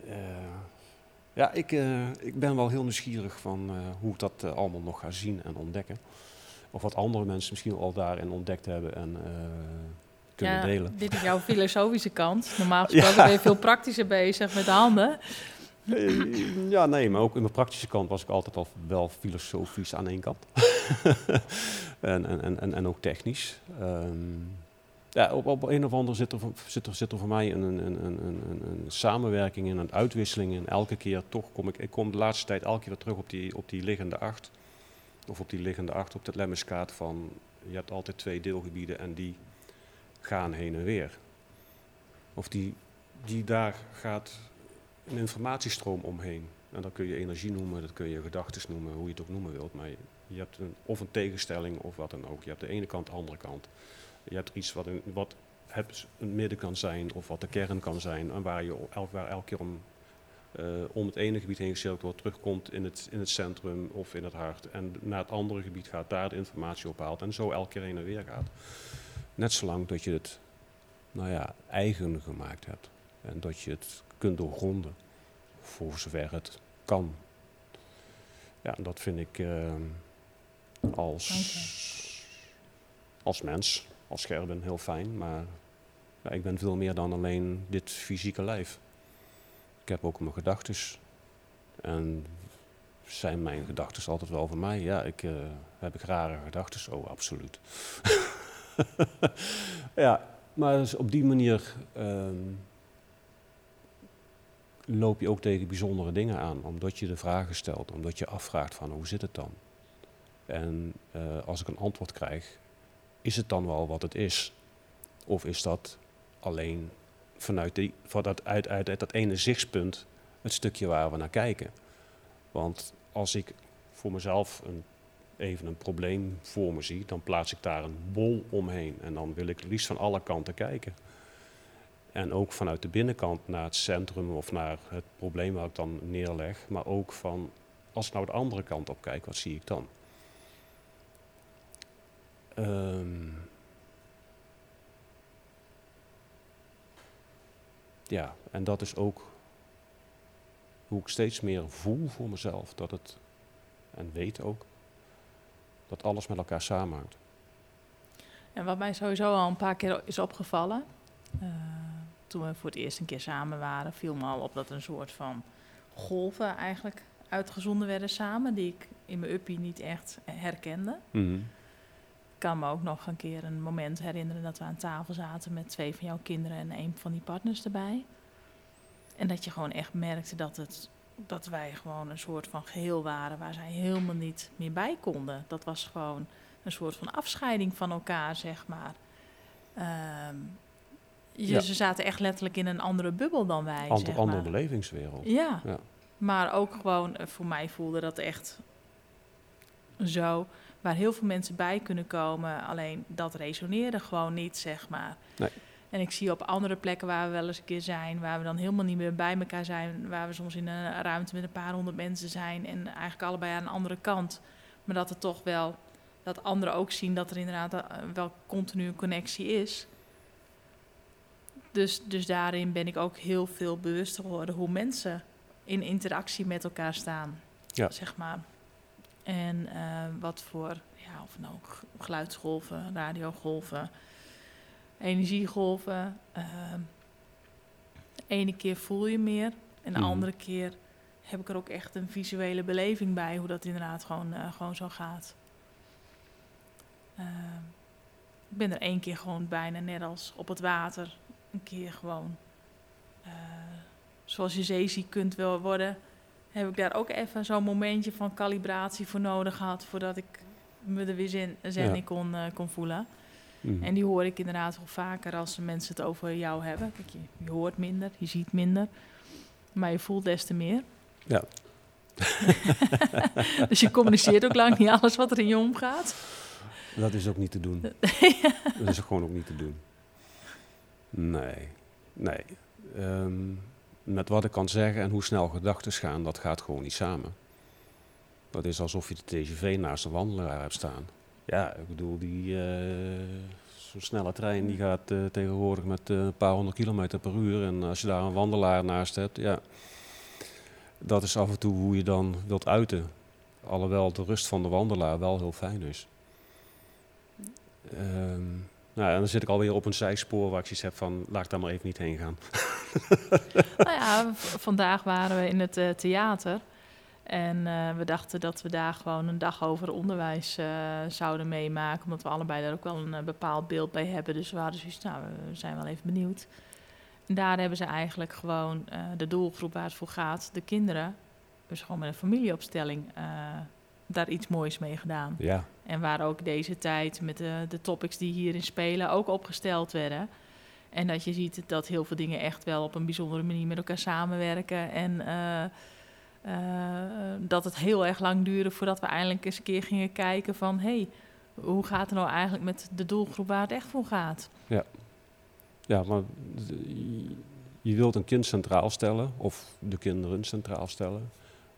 Uh, ja, ik, ik ben wel heel nieuwsgierig van hoe ik dat allemaal nog ga zien en ontdekken. Of wat andere mensen misschien al daarin ontdekt hebben en kunnen ja, delen. Dit is jouw filosofische kant. Normaal gesproken ja. ben je veel praktischer bezig met de handen. Eh, ja, nee, maar ook in mijn praktische kant was ik altijd al wel filosofisch aan één kant. en, en, en, en ook technisch. Um, ja, op, op een of andere zit er, zit er, zit er voor mij een, een, een, een, een samenwerking en een uitwisseling. En elke keer toch kom ik, ik kom de laatste tijd elke keer weer terug op die, op die liggende acht. Of op die liggende acht op het lemmiskaart van je hebt altijd twee deelgebieden en die gaan heen en weer. Of die, die daar gaat een informatiestroom omheen. En dat kun je energie noemen, dat kun je gedachten noemen, hoe je het ook noemen wilt. Maar je, hebt een, of een tegenstelling of wat dan ook. Je hebt de ene kant, de andere kant. Je hebt iets wat, een, wat het midden kan zijn of wat de kern kan zijn. En waar je elk, waar elke keer om, uh, om het ene gebied heen gecirkeld wordt, terugkomt in het, in het centrum of in het hart. En naar het andere gebied gaat, daar de informatie ophaalt. En zo elke keer heen en weer gaat. Net zolang dat je het nou ja, eigen gemaakt hebt. En dat je het kunt doorgronden. Voor zover het kan. Ja, dat vind ik uh, als, als mens, als Gerben, heel fijn. Maar ja, ik ben veel meer dan alleen dit fysieke lijf. Ik heb ook mijn gedachten. En zijn mijn gedachten altijd wel van mij? Ja, ik, uh, heb ik rare gedachten? Oh, absoluut. ja, maar dus op die manier um, loop je ook tegen bijzondere dingen aan. Omdat je de vragen stelt, omdat je afvraagt van hoe zit het dan? En uh, als ik een antwoord krijg, is het dan wel wat het is? Of is dat alleen vanuit, die, vanuit uit, uit, uit dat ene zichtspunt het stukje waar we naar kijken? Want als ik voor mezelf een even een probleem voor me zie, dan plaats ik daar een bol omheen. En dan wil ik liefst van alle kanten kijken. En ook vanuit de binnenkant naar het centrum of naar het probleem waar ik dan neerleg. Maar ook van, als ik nou de andere kant op kijk, wat zie ik dan? Um, ja, en dat is ook hoe ik steeds meer voel voor mezelf. Dat het, en weet ook, dat alles met elkaar samenhangt. En wat mij sowieso al een paar keer is opgevallen, uh, toen we voor het eerst een keer samen waren, viel me al op dat een soort van golven eigenlijk uitgezonden werden samen, die ik in mijn uppie niet echt herkende. Mm -hmm. Ik kan me ook nog een keer een moment herinneren dat we aan tafel zaten met twee van jouw kinderen en een van die partners erbij. En dat je gewoon echt merkte dat het dat wij gewoon een soort van geheel waren waar zij helemaal niet meer bij konden. Dat was gewoon een soort van afscheiding van elkaar, zeg maar. Um, je, Ze zaten echt letterlijk in een andere bubbel dan wij. Zeg andere belevingswereld. Ja. ja. Maar ook gewoon, eh, voor mij voelde dat echt zo. Waar heel veel mensen bij kunnen komen. Alleen dat resoneerde gewoon niet, zeg maar. Nee. En ik zie op andere plekken waar we wel eens een keer zijn, waar we dan helemaal niet meer bij elkaar zijn, waar we soms in een ruimte met een paar honderd mensen zijn en eigenlijk allebei aan een andere kant. Maar dat het toch wel, dat anderen ook zien dat er inderdaad eh, wel continu een connectie is. Dus, dus daarin ben ik ook heel veel bewuster geworden hoe mensen in interactie met elkaar staan. Ja. Zeg maar. En uh, wat voor, ja, of nou geluidsgolven, radiogolven energiegolven. Uh, de ene keer voel je meer en de Mhm. andere keer heb ik er ook echt een visuele beleving bij hoe dat inderdaad gewoon, eh, gewoon zo gaat. Ik ben er één keer gewoon bijna net als op het water. Een keer gewoon eh, zoals je zeeziek kunt wel worden. heb ik daar ook even zo'n momentje van calibratie voor nodig gehad voordat ik me er weer zin, zin in kon, eh, kon voelen. Mhm. En die hoor ik inderdaad wel vaker als mensen het over jou hebben. Kijk, je, je hoort minder, je ziet minder, maar je voelt des te meer. Ja. dus je communiceert ook lang niet alles wat er in je omgaat. Dat is ook niet te doen. Dat is gewoon ook niet te doen. Nee, nee. Ehm, met wat ik kan zeggen en hoe snel gedachten gaan, dat gaat gewoon niet samen. Dat is alsof je de TGV naast een wandelaar hebt staan. Ja, ik bedoel, die, eh, zo'n snelle trein die gaat eh, tegenwoordig met eh, een paar honderd kilometer per uur. En als je daar een wandelaar naast hebt, ja, dat is af en toe hoe je dan wilt uiten. Alhoewel de rust van de wandelaar wel heel fijn is. Ehm, nou, dan zit ik alweer op een zijspoor waar ik zoiets heb van, laat ik daar maar even niet heen gaan. Nou ja, vandaag waren we in het eh, theater. En eh, we dachten dat we daar gewoon een dag over onderwijs eh, zouden meemaken. Omdat we allebei daar ook wel een bepaald beeld bij hebben. Dus we hadden zoiets, nou, we zijn wel even benieuwd. En daar hebben ze eigenlijk gewoon de doelgroep waar het voor gaat, de kinderen. Dus gewoon met een familieopstelling daar iets moois mee gedaan. Ja, En waar ook deze tijd met de, de topics die hierin spelen ook opgesteld werden. En dat je ziet dat heel veel dingen echt wel op een bijzondere manier met elkaar samenwerken. En eh, eh, dat het heel erg lang duurde voordat we eindelijk eens een keer gingen kijken van... hé, hey, hoe gaat het nou eigenlijk met de doelgroep waar het echt voor gaat? ja maar d- je wilt een kind centraal stellen, of de kinderen centraal stellen.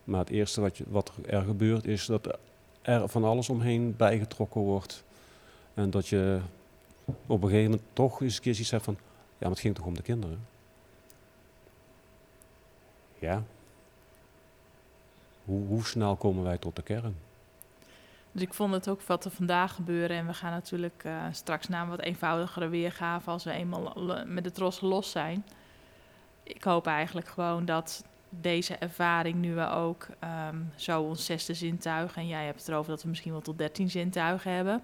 Maar het eerste wat, wat er gebeurt is dat er van alles omheen bijgetrokken wordt. En dat je op een gegeven moment toch eens een keer van, ja, maar het ging toch om de kinderen? Ja. Hoe, snel komen wij tot de kern? Dus ik vond het ook wat er vandaag gebeurde. En we gaan natuurlijk eh, straks naar een wat eenvoudigere weergave als we eenmaal lo- met de tros los zijn. Ik hoop eigenlijk gewoon dat deze ervaring nu we ook ehm, zo ons zesde zintuig... en jij hebt het erover dat we misschien wel tot dertien zintuigen hebben.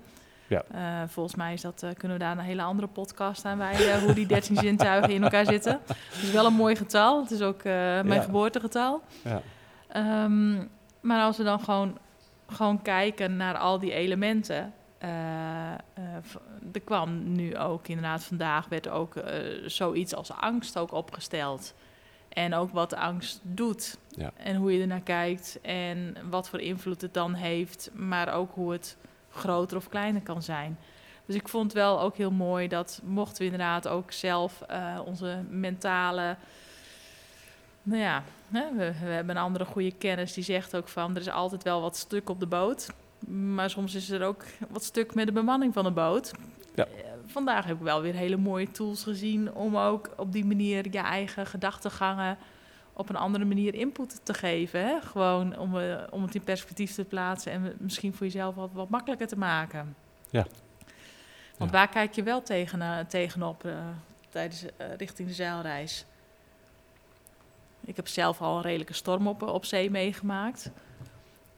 Ja. Eh, volgens mij is dat, eh, kunnen we daar een hele andere podcast aan wijden... hoe die dertien zintuigen in elkaar zitten. Het is wel een mooi getal. Het is ook eh, mijn Ja. geboortegetal. Ja. Ehm, maar als we dan gewoon, gewoon kijken naar al die elementen. v- er kwam nu ook inderdaad vandaag werd ook zoiets als angst ook opgesteld. En ook wat de angst doet. Ja. En hoe je ernaar kijkt. En wat voor invloed het dan heeft. Maar ook hoe het groter of kleiner kan zijn. Dus ik vond wel ook heel mooi dat mochten we inderdaad ook zelf eh, onze mentale nou ja, hè, we, we hebben een andere goede kennis die zegt ook van er is altijd wel wat stuk op de boot. Maar soms is er ook wat stuk met de bemanning van de boot. Ja. Vandaag heb ik wel weer hele mooie tools gezien om ook op die manier je eigen gedachtegangen op een andere manier input te geven. Hè? Gewoon om, eh, om het in perspectief te plaatsen en misschien voor jezelf wat, wat makkelijker te maken. Ja. Want Ja. waar kijk je wel tegen, eh, tegenop eh, tijdens richting de zeilreis? Ik heb zelf al een redelijke storm op, op zee meegemaakt.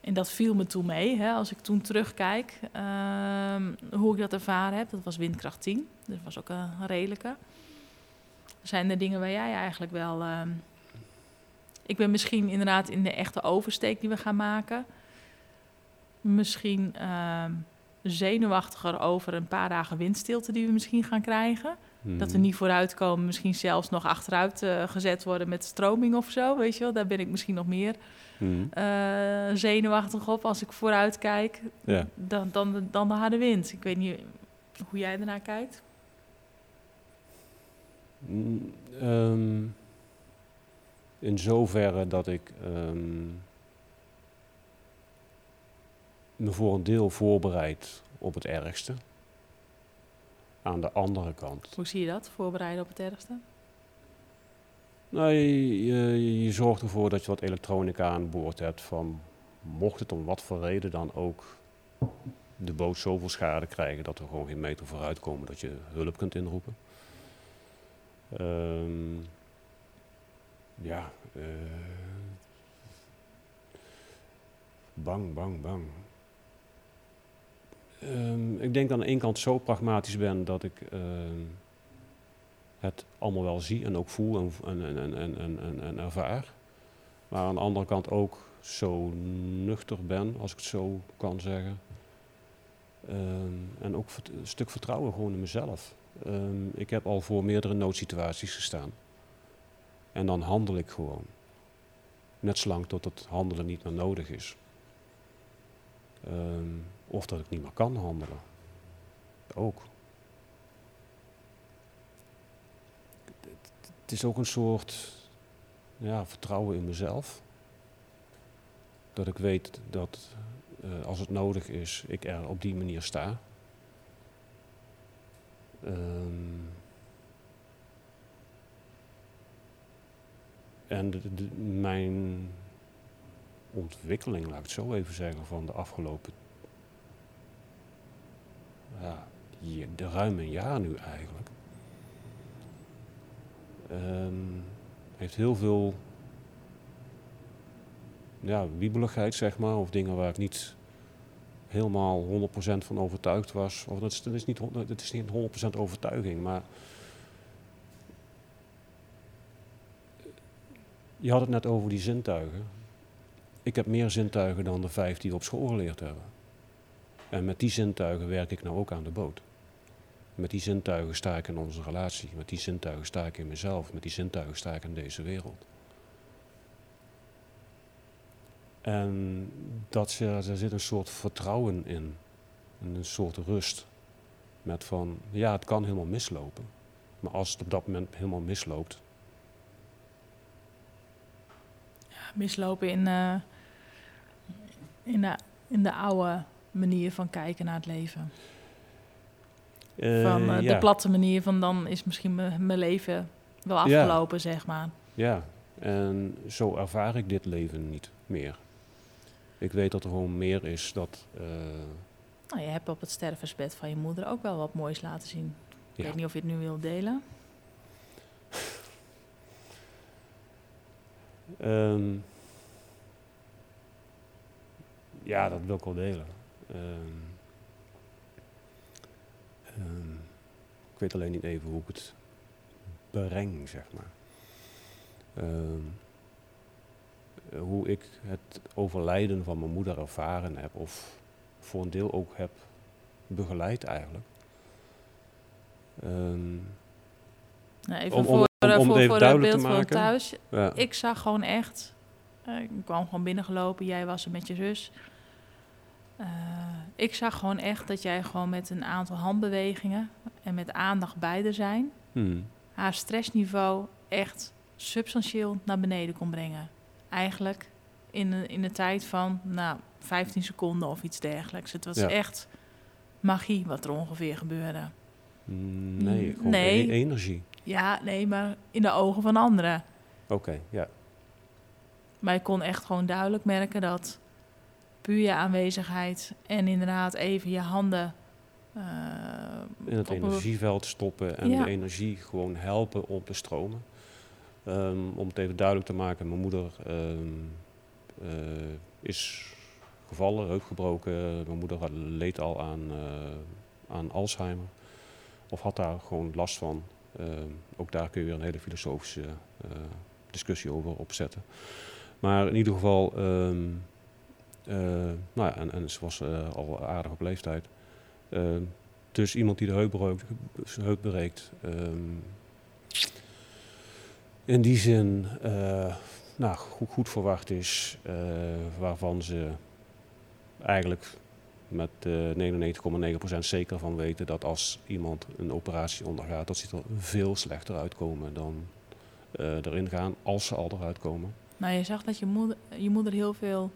En dat viel me toen mee, hè, als ik toen terugkijk ehm, hoe ik dat ervaren heb. Dat was windkracht 10, dus dat was ook een redelijke. Zijn er dingen waar jij eigenlijk wel... ehm, ik ben misschien inderdaad in de echte oversteek die we gaan maken... misschien ehm, zenuwachtiger over een paar dagen windstilte die we misschien gaan krijgen. Dat we Mhm. niet vooruitkomen, misschien zelfs nog achteruit eh, gezet worden met stroming of zo, weet je wel. Daar ben ik misschien nog meer Mhm. eh, zenuwachtig op als ik vooruit kijk Ja. dan, dan, de- dan de harde wind. Ik weet niet hoe jij ernaar kijkt. Mm, ehm, in zoverre dat ik ehm, me voor een deel voorbereid op het ergste. Aan de andere kant. Hoe zie je dat, voorbereiden op het ergste? Nou, je, je, je zorgt ervoor dat je wat elektronica aan boord hebt. Van, mocht het om wat voor reden dan ook de boot zoveel schade krijgen dat we gewoon geen meter vooruit komen, dat je hulp kunt inroepen. Ehm, ja, eh, bang, bang, bang. Ehm, ik denk aan de ene kant zo pragmatisch ben dat ik ehm, het allemaal wel zie en ook voel en, en, en, en, en, en, ervaar. Maar aan de andere kant ook zo nuchter ben, als ik het zo kan zeggen. Ehm, en ook een stuk vertrouwen gewoon in mezelf. Ik heb al voor meerdere noodsituaties gestaan. En dan handel ik gewoon. Net zolang tot het handelen niet meer nodig is. Ehm, of dat ik niet meer kan handelen. Ook. Het- is ook een soort ja, vertrouwen in mezelf. Dat ik weet dat eh, als het nodig is, ik er op die manier sta. Ehm, en mijn ontwikkeling, laat ik het zo even zeggen, van de afgelopen ja, ruim een jaar nu eigenlijk. Ehm, heeft heel veel ja, wiebeligheid, zeg maar, of dingen waar ik niet helemaal 100% van overtuigd was. Of dat is, dat niet, het is niet 100% overtuiging, maar je had het net over die zintuigen. Ik heb meer zintuigen dan de vijf die we op school geleerd hebben. En met die zintuigen werk ik nou ook aan de boot. Met die zintuigen sta ik in onze relatie. Met die zintuigen sta ik in mezelf. Met die zintuigen sta ik in deze wereld. En dat, daar zit een soort vertrouwen in. En een soort rust. Met van, ja, het kan helemaal mislopen. Maar als het op dat moment helemaal misloopt, mislopen in, eh, in, de, in de oude manier van kijken naar het leven. eh, van eh, ja, de platte manier van dan is misschien mijn leven wel Ja. afgelopen, zeg maar. Ja, en zo ervaar ik dit leven niet meer. Ik weet dat er gewoon meer is dat. eh, Nou, je hebt op het stervensbed van je moeder ook wel wat moois laten zien. Ik Ja. weet niet of je het nu wilt delen. ehm, ja, dat wil ik wel delen. Ehm, ehm, ik weet alleen niet even hoe ik het breng, zeg maar. Ehm, eh, hoe ik het overlijden van mijn moeder ervaren heb, of voor een deel ook heb begeleid eigenlijk. Nou, even Om- om- voor, om- voor, even voor het beeld te van maken. thuis. ja. Ik zag gewoon echt... eh, ik kwam gewoon binnengelopen, jij was er met je zus. Eh, ik zag gewoon echt dat jij gewoon met een aantal handbewegingen... en met aandacht bij er zijn... Hmm. haar stressniveau echt substantieel naar beneden kon brengen. Eigenlijk in de, in de tijd van nou, 15 seconden of iets dergelijks. Het was Ja. echt magie wat er ongeveer gebeurde. Mm, Nee, gewoon Nee. e- energie. Ja, nee, maar in de ogen van anderen. Oké, ja. Maar ik kon echt gewoon duidelijk merken dat puur je aanwezigheid en inderdaad even je handen. eh, In het energieveld stoppen en Ja. de energie gewoon helpen om te stromen. Ehm, om het even duidelijk te maken, mijn moeder ehm, eh, is gevallen, heup gebroken. Mijn moeder had, leed al aan, eh, aan Alzheimer. Of had daar gewoon last van. Ehm, ook daar kun je weer een hele filosofische discussie over opzetten. Maar in ieder geval, nou ja, en, ze was eh, al aardig op leeftijd. Ehm, dus iemand die de heup, breekt, ehm, in die zin eh, nou, goed, verwacht is, eh, waarvan ze eigenlijk met eh 99,9% zeker van weten dat als iemand een operatie ondergaat, dat ze er veel slechter uitkomen dan eh, erin gaan, als ze al eruit komen. Nou, je zag dat je moeder, je moeder heel veel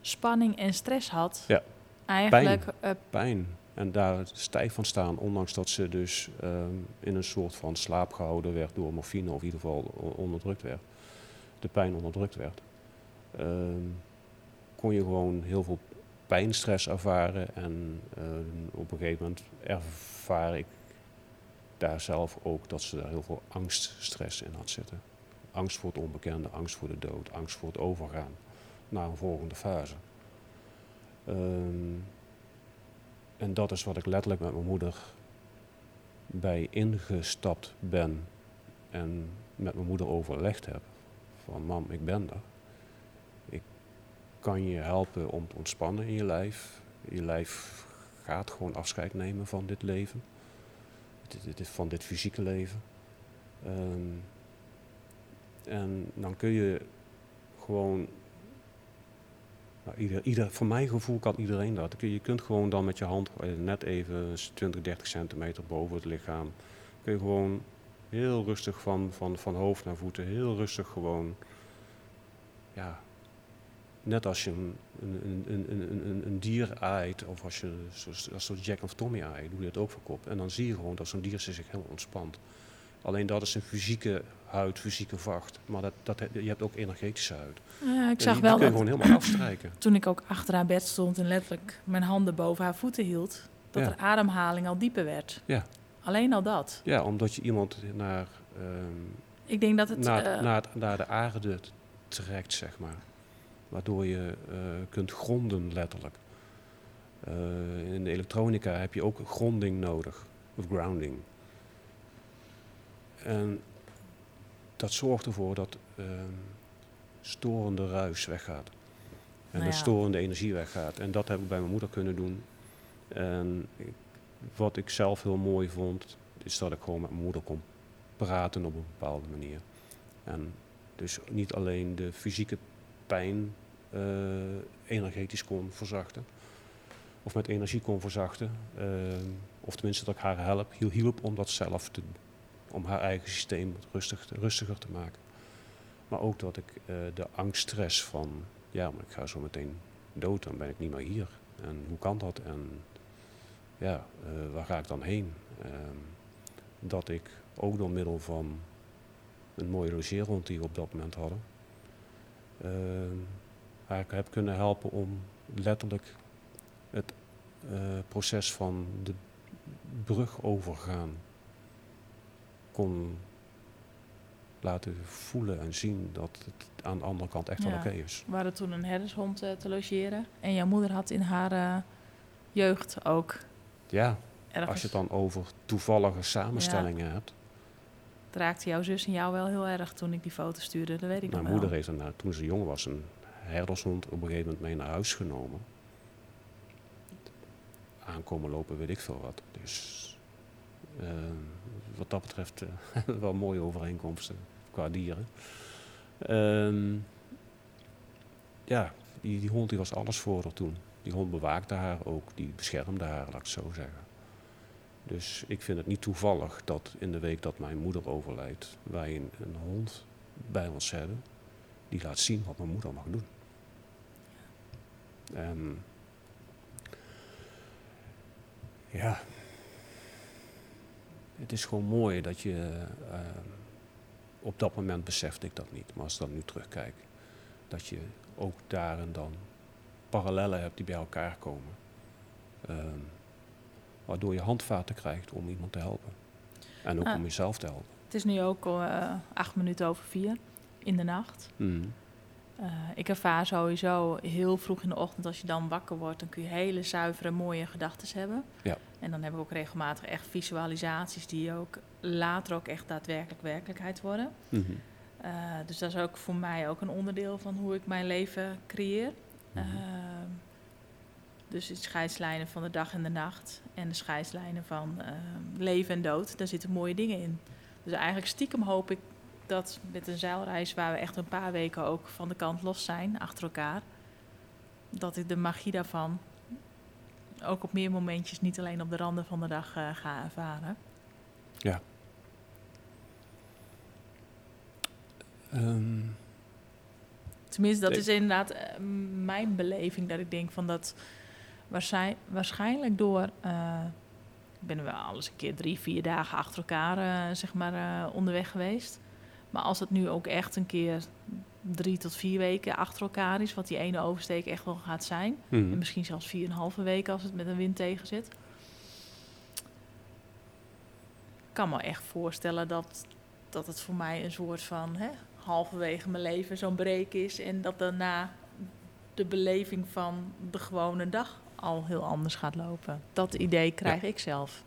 spanning en stress had. Ja. Eigenlijk, eh, Pijn. En daar stijf van staan, ondanks dat ze dus ehm, in een soort van slaap gehouden werd door morfine, of in ieder geval onderdrukt werd. De pijn onderdrukt werd. Ehm, kon je gewoon heel veel pijnstress ervaren. En ehm, op een gegeven moment ervaar ik daar zelf ook dat ze daar heel veel angststress in had zitten. Angst voor het onbekende, angst voor de dood, angst voor het overgaan naar een volgende fase. Ehm, en dat is wat ik letterlijk met mijn moeder bij ingestapt ben en met mijn moeder overlegd heb. Van mam, ik ben er. kan je helpen om te ontspannen in je lijf. Je lijf gaat gewoon afscheid nemen van dit leven, van dit fysieke leven. Ehm, en dan kun je gewoon ieder, ieder, voor mijn gevoel kan iedereen dat. Je kunt gewoon dan met je hand eh, net even 20, 30 centimeter boven het lichaam. Kun je gewoon heel rustig van, van, van hoofd naar voeten, heel rustig gewoon. Ja, net als je een, een, een, een, dier aait, of als je zoals Jack of Tommy aait, doe je dat ook voor kop. En dan zie je gewoon dat zo'n dier zich heel ontspant. Alleen dat is een fysieke huid, fysieke vacht. Maar dat, dat, je hebt ook energetische huid. Ja, ik zag die, wel kun je dat gewoon helemaal afstrijken. toen ik ook achter haar bed stond en letterlijk mijn handen boven haar voeten hield, dat Ja. haar ademhaling al dieper werd. Ja. Alleen al dat. Ja, omdat je iemand naar, ehm, Ik denk dat het. naar, eh, naar, naar de aarde trekt, zeg maar. Waardoor je eh, kunt gronden, letterlijk. Eh, in de elektronica heb je ook gronding nodig, of grounding. En dat zorgt ervoor dat ehm, storende ruis weggaat. En Nou de ja. storende energie weggaat. En dat heb ik bij mijn moeder kunnen doen. En ik- wat ik zelf heel mooi vond, is dat ik gewoon met mijn moeder kon praten op een bepaalde manier. En dus niet alleen de fysieke pijn eh, energetisch kon verzachten, of met energie kon verzachten, eh, of tenminste dat ik haar help, hiel- hielp om dat zelf te om haar eigen systeem rustig, rustiger te maken. Maar ook dat ik eh, de angststress van, ja, maar ik ga zo meteen dood, dan ben ik niet meer hier. En hoe kan dat? En ja, eh, waar ga ik dan heen? Ehm, dat ik ook door middel van een mooie logeerhond die we op dat moment hadden, ehm, haar heb kunnen helpen om letterlijk het eh, proces van de brug overgaan kon laten voelen en zien dat het aan de andere kant echt wel Ja. oké is. We hadden toen een herdershond eh, te logeren. En jouw moeder had in haar eh, jeugd ook Ja, ergens... als je het dan over toevallige samenstellingen hebt. Het raakte jouw zus en jou wel heel erg toen ik die foto stuurde. Dat weet ik Mijn nog moeder heeft dan, toen ze jong was, een herdershond op een gegeven moment mee naar huis genomen. Aankomen lopen, weet ik veel wat. Dus eh, wat dat betreft eh, wel mooie overeenkomsten qua dieren. Ehm, ja, die, hond die was alles voor haar toen. Die hond bewaakte haar ook, die beschermde haar, laat ik het zo zeggen. Dus ik vind het niet toevallig dat in de week dat mijn moeder overlijdt, wij een, een hond bij ons hebben die laat zien wat mijn moeder mag doen. En ja, het is gewoon mooi dat je eh, op dat moment besefte ik dat niet, maar als ik dan nu terugkijk, dat je ook daar en dan parallellen hebt die bij elkaar komen. Ehm, waardoor je handvaten krijgt om iemand te helpen. En ook Ah. om jezelf te helpen. Het is nu ook eh, acht minuten over vier in de nacht. Mhm. Eh, ik ervaar sowieso heel vroeg in de ochtend, als je dan wakker wordt, dan kun je hele zuivere, mooie gedachten hebben. Ja. En dan heb ik ook regelmatig echt visualisaties die ook later ook echt daadwerkelijk werkelijkheid worden. Mhm. Eh, dus dat is ook voor mij ook een onderdeel van hoe ik mijn leven creëer. Mhm. Ehm, dus de scheidslijnen van de dag en de nacht en de scheidslijnen van ehm, leven en dood, daar zitten mooie dingen in. Dus eigenlijk stiekem hoop ik dat met een zeilreis waar we echt een paar weken ook van de kant los zijn, achter elkaar, dat ik de magie daarvan ook op meer momentjes, niet alleen op de randen van de dag, eh, ga ervaren. Ehm, Tenminste, dat is inderdaad eh, mijn beleving. Dat ik denk van dat waarschijn- waarschijnlijk door. eh, ik ben wel alles een keer drie, vier dagen achter elkaar zeg maar, onderweg geweest. Maar als het nu ook echt een keer drie tot vier weken achter elkaar is, wat die ene oversteek echt wel gaat zijn. mhm. En misschien zelfs vier en een halve weken als het met een wind tegen zit. Ik kan me echt voorstellen dat, dat het voor mij een soort van hè, halverwege mijn leven zo'n break is. En dat daarna de beleving van de gewone dag al heel anders gaat lopen. Dat idee krijg ik zelf.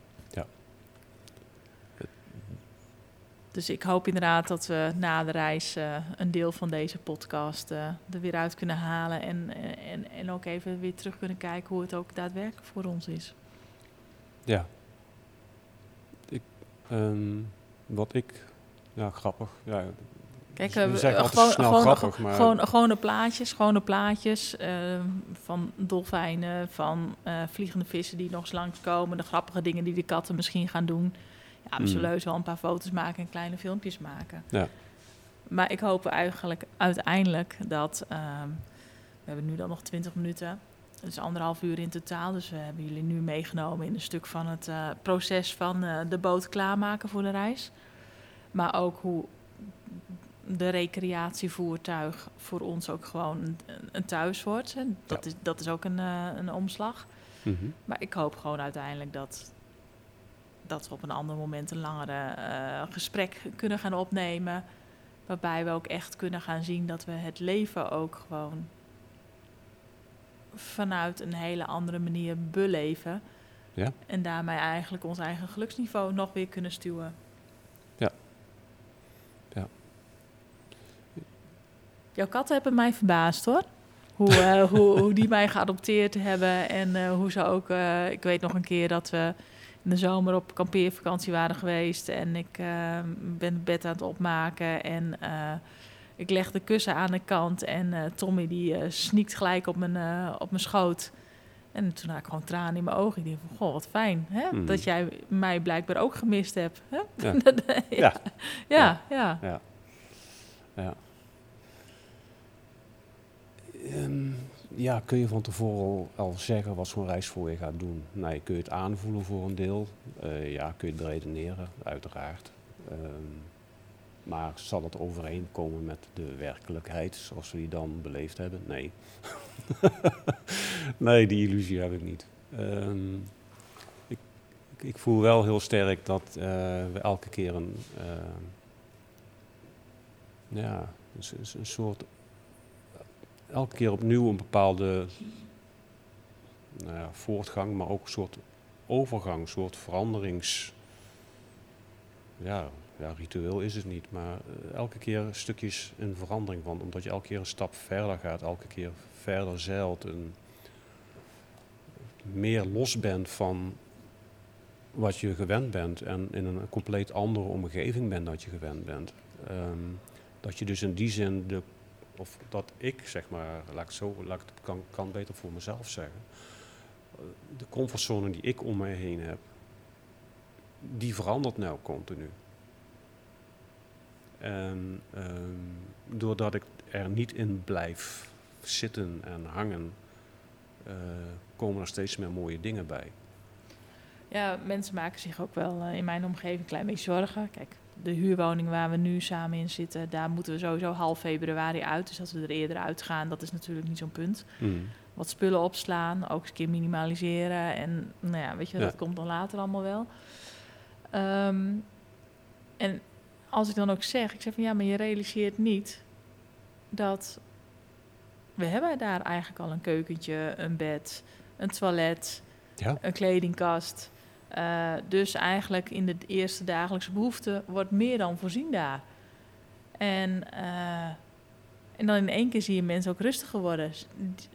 Dus ik hoop inderdaad dat we na de reis eh, een deel van deze podcast eh, er weer uit kunnen halen. En, eh, en, en ook even weer terug kunnen kijken hoe het ook daadwerkelijk voor ons is. Ja. Ik, ehm, wat ik, ja, grappig. Ja, Kijk, we we- zeggen gewoon, snel gewoon, grappig, maar gewoon, gewone plaatjes, gewone plaatjes eh, van dolfijnen, van vliegende vissen die nog eens langskomen, de grappige dingen die de katten misschien gaan doen. Mm. heus wel een paar foto's maken en kleine filmpjes maken. Ja. Maar ik hoop eigenlijk uiteindelijk dat, ehm, we hebben nu dan nog 20 minuten, is anderhalf uur in totaal, dus we hebben jullie nu meegenomen in een stuk van het eh, proces van eh, de boot klaarmaken voor de reis. Maar ook hoe de recreatievoertuig voor ons ook gewoon een, een thuis wordt. En dat, is, dat is ook een, eh, een omslag. Mhm. Maar ik hoop gewoon uiteindelijk dat, dat we op een ander moment een langere eh, gesprek kunnen gaan opnemen. Waarbij we ook echt kunnen gaan zien dat we het leven ook gewoon vanuit een hele andere manier beleven. Ja. En daarmee eigenlijk ons eigen geluksniveau nog weer kunnen stuwen. Ja. Ja. Jouw katten hebben mij verbaasd hoor. Hoe, eh, hoe, hoe die mij geadopteerd hebben. En eh, hoe ze ook. ik weet nog een keer dat we de zomer op kampeervakantie waren geweest. En ik eh, ben het bed aan het opmaken. En eh, ik leg de kussen aan de kant. En eh, Tommy die eh, sniekt gelijk op mijn, op mijn schoot. En toen had ik gewoon tranen in mijn ogen. Ik dacht van, goh, wat fijn. Hè? Mhm. Dat jij mij blijkbaar ook gemist hebt. Hè? Ja. ja. ja, ja. Ja. Ja. Ehm, ja, kun je van tevoren al, zeggen wat zo'n reis voor je gaat doen? Nee, kun je het aanvoelen voor een deel? Eh, ja, kun je het beredeneren, uiteraard. Ehm, maar zal het overeenkomen met de werkelijkheid zoals we die dan beleefd hebben? Nee. nee, die illusie heb ik niet. Ehm, ik, ik, voel wel heel sterk dat eh, we elke keer een, ehm, ja, een, een soort, elke keer opnieuw een bepaalde nou ja, voortgang, maar ook een soort overgang, een soort veranderings, ja, ja, ritueel is het niet, maar eh, elke keer stukjes een verandering van, omdat je elke keer een stap verder gaat, elke keer verder zeilt en meer los bent van wat je gewend bent en in een compleet andere omgeving bent dat je gewend bent. Ehm, dat je dus in die zin, de, of dat ik zeg maar, laat ik zo, laat ik het kan, kan beter voor mezelf zeggen, eh, de comfortzone die ik om mij heen heb, die verandert nou continu. En ehm, doordat ik er niet in blijf zitten en hangen, eh, komen er steeds meer mooie dingen bij. Ja, mensen maken zich ook wel eh, in mijn omgeving een klein beetje zorgen. Kijk, de huurwoning waar we nu samen in zitten, daar moeten we sowieso half februari uit. Dus als we er eerder uitgaan, dat is natuurlijk niet zo'n punt. Wat spullen opslaan, ook eens een keer minimaliseren. En nou ja, weet je, Ja. dat komt dan later allemaal wel. Ehm, en als ik dan ook zeg, ik zeg van ja, maar je realiseert niet dat we hebben daar eigenlijk al een keukentje, een bed, een toilet, Ja, een kledingkast. Eh, dus eigenlijk in de eerste dagelijkse behoeften wordt meer dan voorzien daar. En, eh, en dan in één keer zie je mensen ook rustiger worden.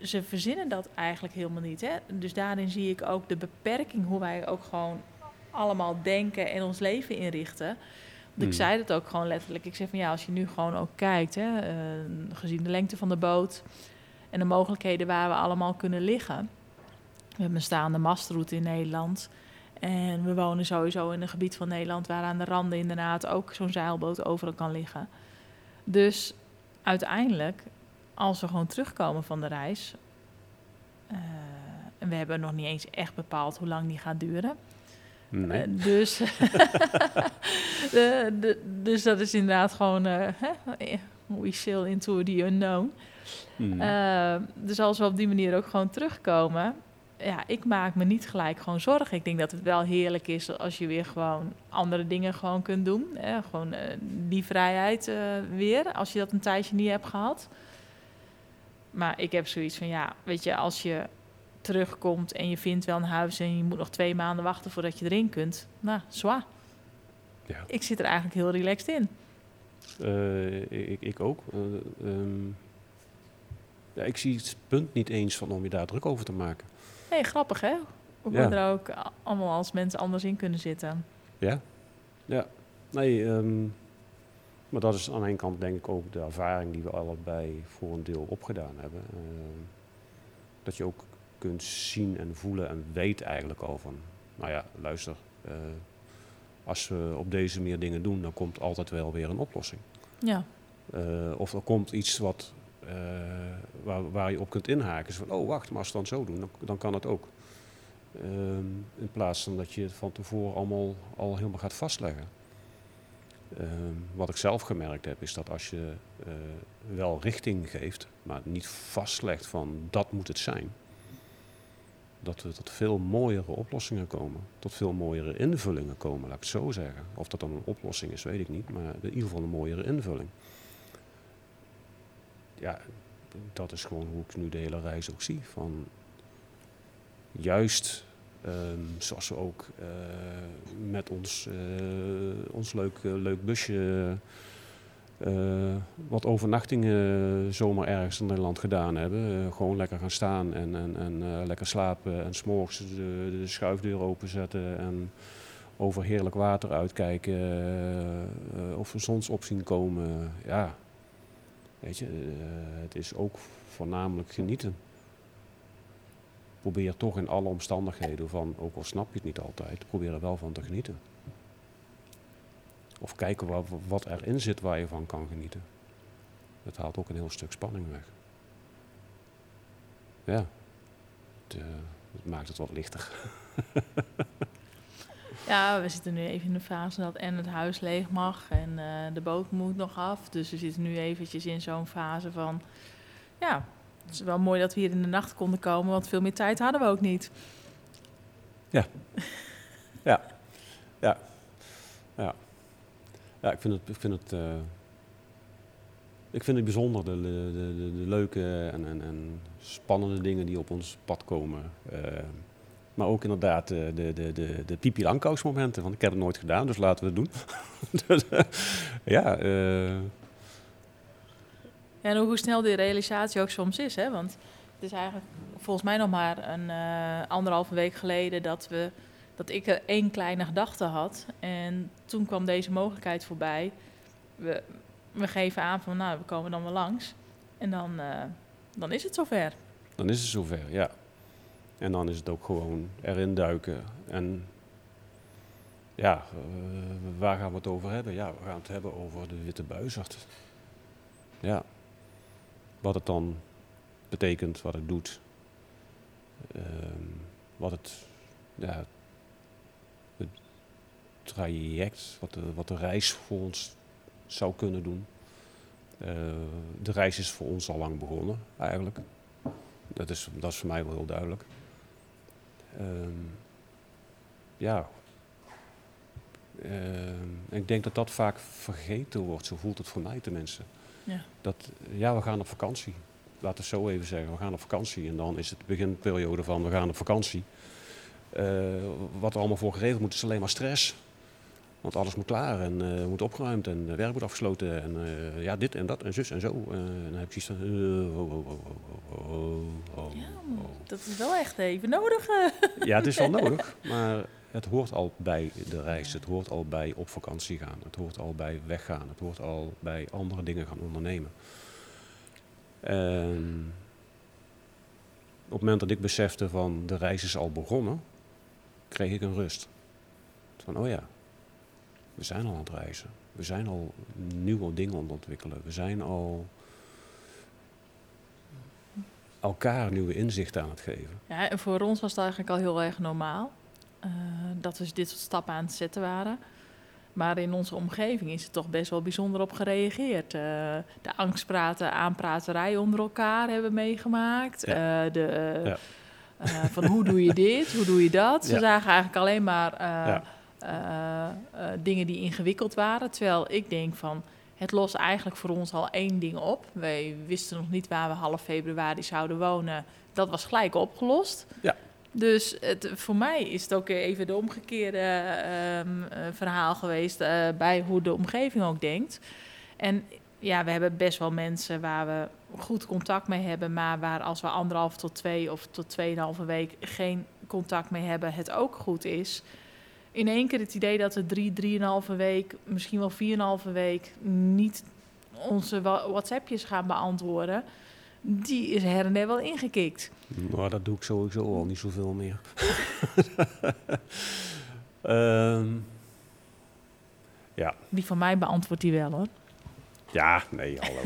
Ze verzinnen dat eigenlijk helemaal niet. Hè? Dus daarin zie ik ook de beperking hoe wij ook gewoon allemaal denken en ons leven inrichten. Want ik Hmm. zei dat ook gewoon letterlijk. Ik zeg van ja, als je nu gewoon ook kijkt, hè, eh, gezien de lengte van de boot en de mogelijkheden waar we allemaal kunnen liggen. We hebben een staande mastroute in Nederland. En we wonen sowieso in een gebied van Nederland waar aan de randen inderdaad ook zo'n zeilboot overal kan liggen. Dus uiteindelijk, als we gewoon terugkomen van de reis, eh, en we hebben nog niet eens echt bepaald hoe lang die gaat duren. nee. Eh, dus, de, de, dus dat is inderdaad gewoon, eh, hè, we sail into the unknown. Eh, dus als we op die manier ook gewoon terugkomen, ja, ik maak me niet gelijk gewoon zorgen. Ik denk dat het wel heerlijk is als je weer gewoon andere dingen gewoon kunt doen. Hè? Gewoon eh, die vrijheid eh, weer, als je dat een tijdje niet hebt gehad. Maar ik heb zoiets van, ja, weet je, als je terugkomt en je vindt wel een huis en je moet nog twee maanden wachten voordat je erin kunt. Nou, zwaar. Ja. Ik zit er eigenlijk heel relaxed in. Eh, ik, ik ook. Eh, ehm, ja, ik zie het punt niet eens van om je daar druk over te maken. Hey, grappig hè? Hoe we Ja. er ook allemaal als mensen anders in kunnen zitten. Ja, ja. Nee, ehm, maar dat is aan de ene kant denk ik ook de ervaring die we allebei voor een deel opgedaan hebben. Ehm, dat je ook kunt zien en voelen en weet eigenlijk al van, nou ja, luister, eh, als we op deze manier dingen doen, dan komt altijd wel weer een oplossing. Ja, Eh, of er komt iets wat, eh, waar, waar je op kunt inhaken. Zo van, oh wacht, maar als we dan zo doen, dan, kan het ook. Ehm, in plaats van dat je het van tevoren allemaal al helemaal gaat vastleggen. Ehm, wat ik zelf gemerkt heb, is dat als je eh, wel richting geeft, maar niet vastlegt van dat moet het zijn, dat er tot veel mooiere oplossingen komen. Tot veel mooiere invullingen komen, laat ik het zo zeggen. Of dat dan een oplossing is, weet ik niet, maar in ieder geval een mooiere invulling. Ja, dat is gewoon hoe ik nu de hele reis ook zie. Van juist ehm, zoals we ook eh, met ons, eh, ons leuk, eh, leuk busje wat overnachtingen zomaar ergens in Nederland gedaan hebben. Gewoon lekker gaan staan en, en, en lekker slapen en s'morgens de, de schuifdeur openzetten en over heerlijk water uitkijken eh, of een zonsop zien komen. Ja, weet je, eh, het is ook voornamelijk genieten. Probeer toch in alle omstandigheden van, ook al snap je het niet altijd, probeer er wel van te genieten. Of kijken wat, erin zit waar je van kan genieten. Dat haalt ook een heel stuk spanning weg. Ja, het, eh, het maakt het wat lichter. Ja, we zitten nu even in de fase dat en het huis leeg mag en eh, de boot moet nog af. Dus we zitten nu eventjes in zo'n fase van, ja, het is wel mooi dat we hier in de nacht konden komen, want veel meer tijd hadden we ook niet. Ja, ik vind het, ik vind het, eh, ik vind het bijzonder, de, de, de, leuke en, en, en spannende dingen die op ons pad komen. Eh, maar ook inderdaad de, de, de, de, de Pipi Langkous momenten, want ik heb het nooit gedaan, dus laten we het doen. Dus, eh, ja, eh, Ja, en hoe snel die realisatie ook soms is, hè? Want het is eigenlijk volgens mij nog maar een eh, anderhalve week geleden dat, we, dat ik er één kleine gedachte had. En toen kwam deze mogelijkheid voorbij. We, we geven aan van, nou, we komen dan wel langs. En dan, eh, dan is het zover. dan is het zover, ja. En dan is het ook gewoon erin duiken. En ja, eh, waar gaan we het over hebben? Ja, we gaan het hebben over de witte buizerd. Ja. Wat het dan betekent, wat het doet. Ehm, wat het, ja, het traject, wat de, wat de reis voor ons zou kunnen doen. Eh, de reis is voor ons al lang begonnen, eigenlijk. Dat is, dat is voor mij wel heel duidelijk. Ehm, ja. Ehm, ik denk dat dat vaak vergeten wordt. Zo voelt het voor mij tenminste. Ja. Dat, ja, we gaan op vakantie. Laten we het zo even zeggen. We gaan op vakantie. En dan is het beginperiode van we gaan op vakantie. Eh, wat er allemaal voor geregeld moet, is alleen maar stress. Want alles moet klaar en eh, moet opgeruimd en uh, werk moet afgesloten. En eh, ja, dit en dat en zus en zo. Eh, en dan heb ik zoiets van... eh, Ja. Dat is wel echt even nodig. eh. Ja, het is wel nodig, maar het hoort al bij de reis. Het hoort al bij op vakantie gaan. Het hoort al bij weggaan. Het hoort al bij andere dingen gaan ondernemen. En op het moment dat ik besefte van de reis is al begonnen, kreeg ik een rust. Van, oh ja, we zijn al aan het reizen. We zijn al nieuwe dingen aan het ontwikkelen. We zijn al elkaar nieuwe inzichten aan het geven. Ja, en voor ons was het eigenlijk al heel erg normaal eh, dat we dit soort stappen aan het zetten waren. Maar in onze omgeving is er toch best wel bijzonder op gereageerd. Eh, de angstpraten, aanpraterij onder elkaar hebben meegemaakt. Ja. Eh, de, Ja. van hoe doe je dit, hoe doe je dat. Ze Ja. zagen eigenlijk alleen maar dingen die ingewikkeld waren. Terwijl ik denk van, het lost eigenlijk voor ons al één ding op. Wij wisten nog niet waar we half februari zouden wonen. Dat was gelijk opgelost. Ja. Dus het, voor mij is het ook even de omgekeerde ehm, eh, verhaal geweest eh, bij hoe de omgeving ook denkt. En ja, we hebben best wel mensen waar we goed contact mee hebben, maar waar als we anderhalf tot twee of tot tweeënhalve week geen contact mee hebben, het ook goed is. In één keer het idee dat we drie, drieënhalve week, misschien wel vierënhalve week niet onze WhatsAppjes gaan beantwoorden, die is her en der wel ingekikt. Nou, dat doe ik sowieso al niet zoveel meer. Ehm, ja. Die van mij beantwoordt die wel hoor. ja, nee, hallo.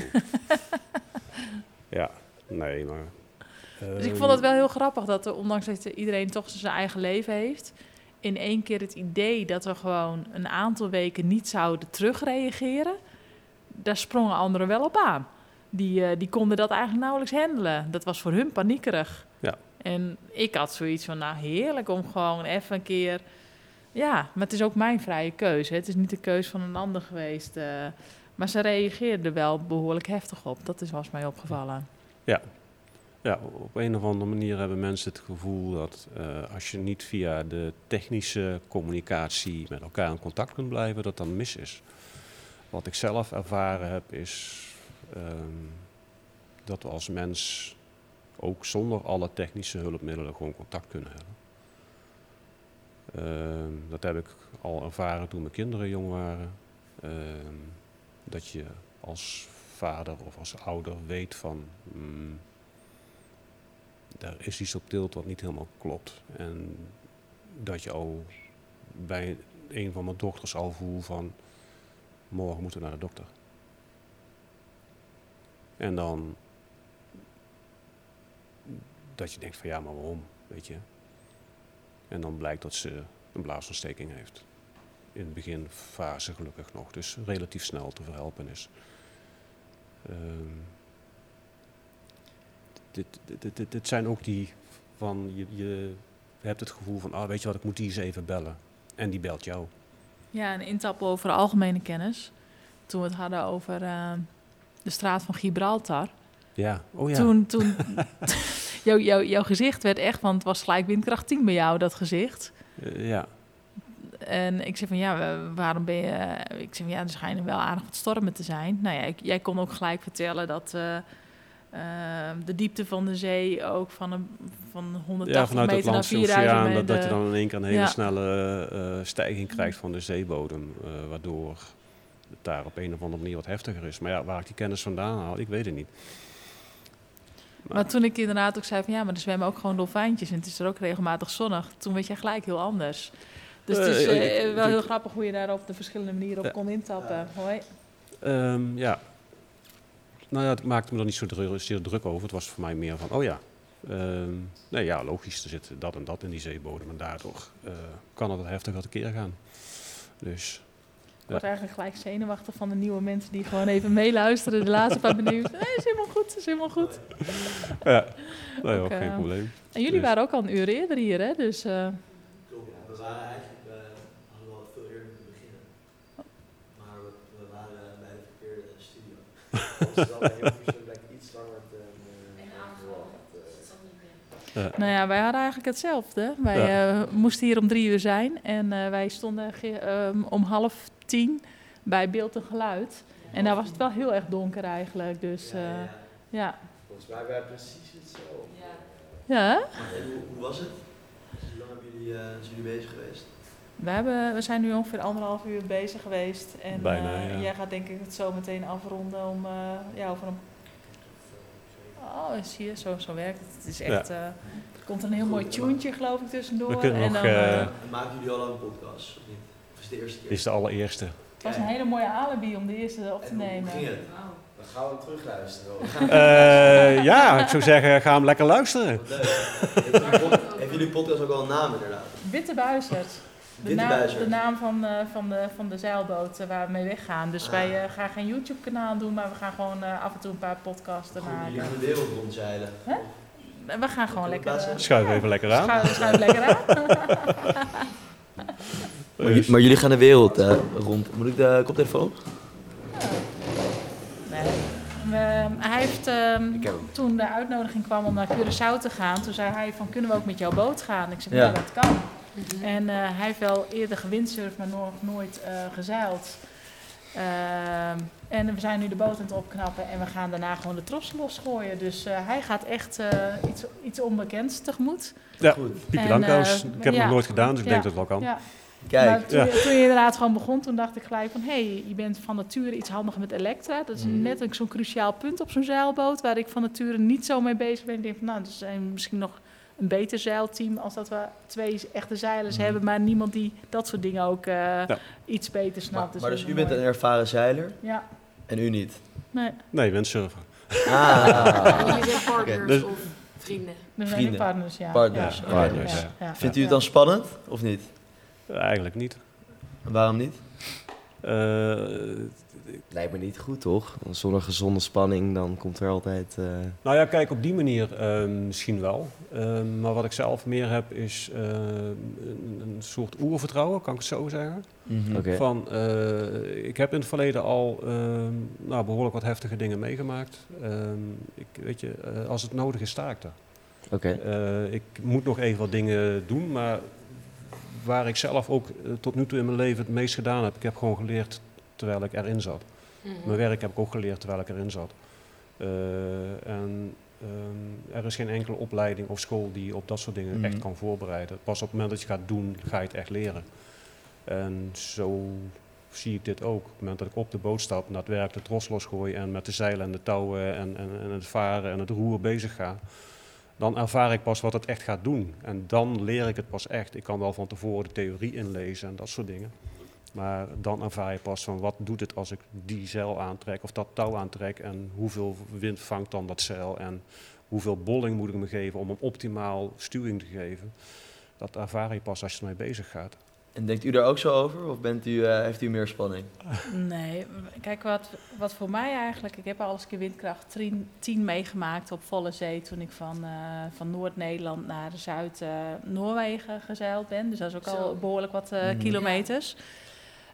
ja, nee, maar... Dus ik ehm, vond het wel heel grappig dat er, ondanks dat iedereen toch zijn eigen leven heeft, in één keer het idee dat we gewoon een aantal weken niet zouden terugreageren, daar sprongen anderen wel op aan. Die, eh, die konden dat eigenlijk nauwelijks handelen. Dat was voor hun paniekerig. Ja. En ik had zoiets van, nou heerlijk om gewoon even een keer... Ja, maar het is ook mijn vrije keuze. hè. Het is niet de keuze van een ander geweest. eh. maar ze reageerden er wel behoorlijk heftig op. Dat is was mij opgevallen. Ja, op een of andere manier hebben mensen het gevoel dat eh, als je niet via de technische communicatie met elkaar in contact kunt blijven, dat dan mis is. Wat ik zelf ervaren heb is ehm, dat we als mens ook zonder alle technische hulpmiddelen gewoon contact kunnen hebben. Ehm, dat heb ik al ervaren toen mijn kinderen jong waren. Ehm, dat je als vader of als ouder weet van. mm, daar is iets op tilt wat niet helemaal klopt. En dat je al bij een van mijn dochters al voel van morgen moeten we naar de dokter. En dan dat je denkt van ja, maar waarom, weet je. En dan blijkt dat ze een blaasontsteking heeft. In de beginfase gelukkig nog, dus relatief snel te verhelpen is. Ehm, dit, dit, dit, dit zijn ook die van je, je hebt het gevoel van, ah, weet je wat, ik moet die eens even bellen. En die belt jou. Ja, een intap over algemene kennis. Toen we het hadden over eh, de straat van Gibraltar. Ja, oh ja. Toen, toen jouw, jouw, jouw gezicht werd echt, want het was gelijk windkracht 10 bij jou, dat gezicht. Eh, ja, En ik zei van, ja, wa- waarom ben je... Ik zei van, ja, er schijnen wel aardig wat stormen te zijn. Nou ja, ik- jij kon ook gelijk vertellen dat eh, de diepte van de zee ook van, een, van 180 ja meter naar Atlantische 4000 Oceaan, meter. dat, dat je dan in één keer een hele Ja. snelle eh, stijging krijgt van de zeebodem. eh, waardoor het daar op een of andere manier wat heftiger is. Maar ja, waar ik die kennis vandaan haal, ik weet het niet. Maar toen ik inderdaad ook zei van ja, maar er zwemmen ook gewoon dolfijntjes en het is er ook regelmatig zonnig, toen werd jij gelijk heel anders. Dus het is Eh, wel heel grappig hoe je daar op de verschillende manieren op kon intappen. Hoi. Ehm, ja. Nou ja, het maakte me er niet zo zeer druk over. Het was voor mij meer van, oh ja. ehm, nee, ja, logisch, er zit dat en dat in die zeebodem. En daardoor eh, kan het wel heftig wat een keer gaan. Dus Ik word eigenlijk gelijk zenuwachtig van de nieuwe mensen die gewoon even meeluisteren. De laatste paar minuten. Nee, is helemaal goed, is helemaal goed. ja, nee, ook Oké. geen probleem. En jullie Dus- waren ook al een uur eerder hier, hè? Dus eh, Klopt, ja. We waren eigenlijk, eh, hadden wel veel eerder moeten beginnen. Maar we, we waren eh, bij de verkeerde Ons is al bij Hilversum blijkt iets langer te eh, verwacht. eh. Ja. nou ja, wij hadden eigenlijk hetzelfde. Wij eh, moesten hier om drie uur zijn en eh, wij stonden ehm, om half tien bij Beeld en Geluid. En daar was het wel heel erg donker eigenlijk, dus Ja, eh, ja, ja. ja. Volgens mij waren precies hetzelfde. Ja? En hoe, hoe was het? Hoe lang hebben jullie, eh, zijn jullie bezig geweest? We, hebben, we zijn nu ongeveer anderhalf uur bezig geweest. En Bijna, eh, ja. jij gaat denk ik het zo meteen afronden om eh, ja, over een... Oh, zie je, zo, zo werkt het. Het is echt... eh, er komt een heel mooi tuentje geloof ik tussendoor. We en nog, dan, En maken jullie al een podcast? Of niet? Of is het de eerste keer? Dit is de allereerste. het was een hele mooie alibi om de eerste op te En hoe nemen. ging het? Dan gaan we hem terugluisteren. Eh, ja, ik zou zeggen, ga hem lekker luisteren. Leuk. Heeft jullie podcast ook al een naam inderdaad? Witte Buizerd. De, naam, de naam van, eh, van, de, van de zeilboot waar we mee weggaan. Dus Ah. wij eh, gaan geen YouTube-kanaal doen, maar we gaan gewoon eh, af en toe een paar podcasten Goed, maken. jullie gaan de wereld rondzeilen. Hè? En We gaan gewoon lekker... Schuif even lekker aan. Schuif, schuif lekker aan. Dus- jullie gaan de wereld rond. Moet ik de koptelefoon? Nee, we- hij heeft, ehm, toen de uitnodiging kwam om naar Curaçao te gaan, toen zei hij van kunnen we ook met jouw boot gaan? Ik zei Ja. ja, dat kan. En eh, hij heeft wel eerder gewindsurfd, maar nog nooit eh, gezeild. Ehm, en we zijn nu de boot aan het opknappen en we gaan daarna gewoon de tros losgooien. Dus eh, hij gaat echt eh, iets, iets onbekends tegemoet. Ja, Dankhuis. eh, ik heb het nog nooit gedaan, dus ik Ja. denk dat het wel kan. Ja. Kijk, Maar toen, Ja. je, toen je inderdaad gewoon begon, toen dacht ik gelijk van... hé, hey, je bent van nature iets handiger met elektra. Dat is Mhm. net een- zo'n cruciaal punt op zo'n zeilboot... waar ik van nature niet zo mee bezig ben. Ik denk van, nou, dat is een- misschien nog een beter zeilteam... als dat we twee echte zeilers Mhm. hebben... maar niemand die dat soort dingen ook eh, Ja. iets beter maar, snapt. maar dus is u bent een ervaren zeiler Ja, en u niet. nee, Nee, windsurfen. Ah. Jullie zijn partners Dus- of vrienden. Vrienden. partners, ja. Partners, Ja, oké. Partners, ja, ja. Vindt u het dan spannend of niet? Eigenlijk niet. En Waarom niet? Eh, Lijkt me niet goed, toch? Zonder gezonde spanning, dan komt er altijd... eh, nou ja, kijk, op die manier eh, misschien wel. Eh, maar wat ik zelf meer heb, is eh, een, een soort oervertrouwen, kan ik het zo zeggen. Oké. Van, eh, ik heb in het verleden al eh, nou, behoorlijk wat heftige dingen meegemaakt. Eh, ik, weet je, eh, als het nodig is, sta ik er. Oké. Eh, ik moet nog even wat dingen doen, maar waar ik zelf ook tot nu toe in mijn leven het meest gedaan heb, ik heb gewoon geleerd terwijl ik erin zat. Mhm. Mijn werk heb ik ook geleerd terwijl ik erin zat. Eh, en ehm, er is geen enkele opleiding of school die je op dat soort dingen Mhm. echt kan voorbereiden. Pas op het moment dat je gaat doen, ga je het echt leren. En zo zie ik dit ook. Op het moment dat ik op de boot stap, naar het werk de tros losgooi en met de zeilen en de touwen en, en, en het varen en het roer bezig ga, dan ervaar ik pas wat het echt gaat doen. En dan leer ik het pas echt. Ik kan wel van tevoren de theorie inlezen en dat soort dingen. Maar dan ervaar je pas van wat doet het als ik die zeil aantrek of dat touw aantrek en hoeveel wind vangt dan dat zeil en hoeveel bolling moet ik me geven om hem optimaal stuwing te geven. Dat ervaar je pas als je ermee bezig gaat. En denkt u daar ook zo over? Of bent u, eh, heeft u meer spanning? Nee, kijk wat, wat voor mij eigenlijk. Ik heb al eens een keer windkracht 10 10 meegemaakt op volle zee toen ik van, eh, van Noord-Nederland naar Zuid-Noorwegen gezeild ben. Dus dat is ook al behoorlijk wat eh, Mhm. kilometers.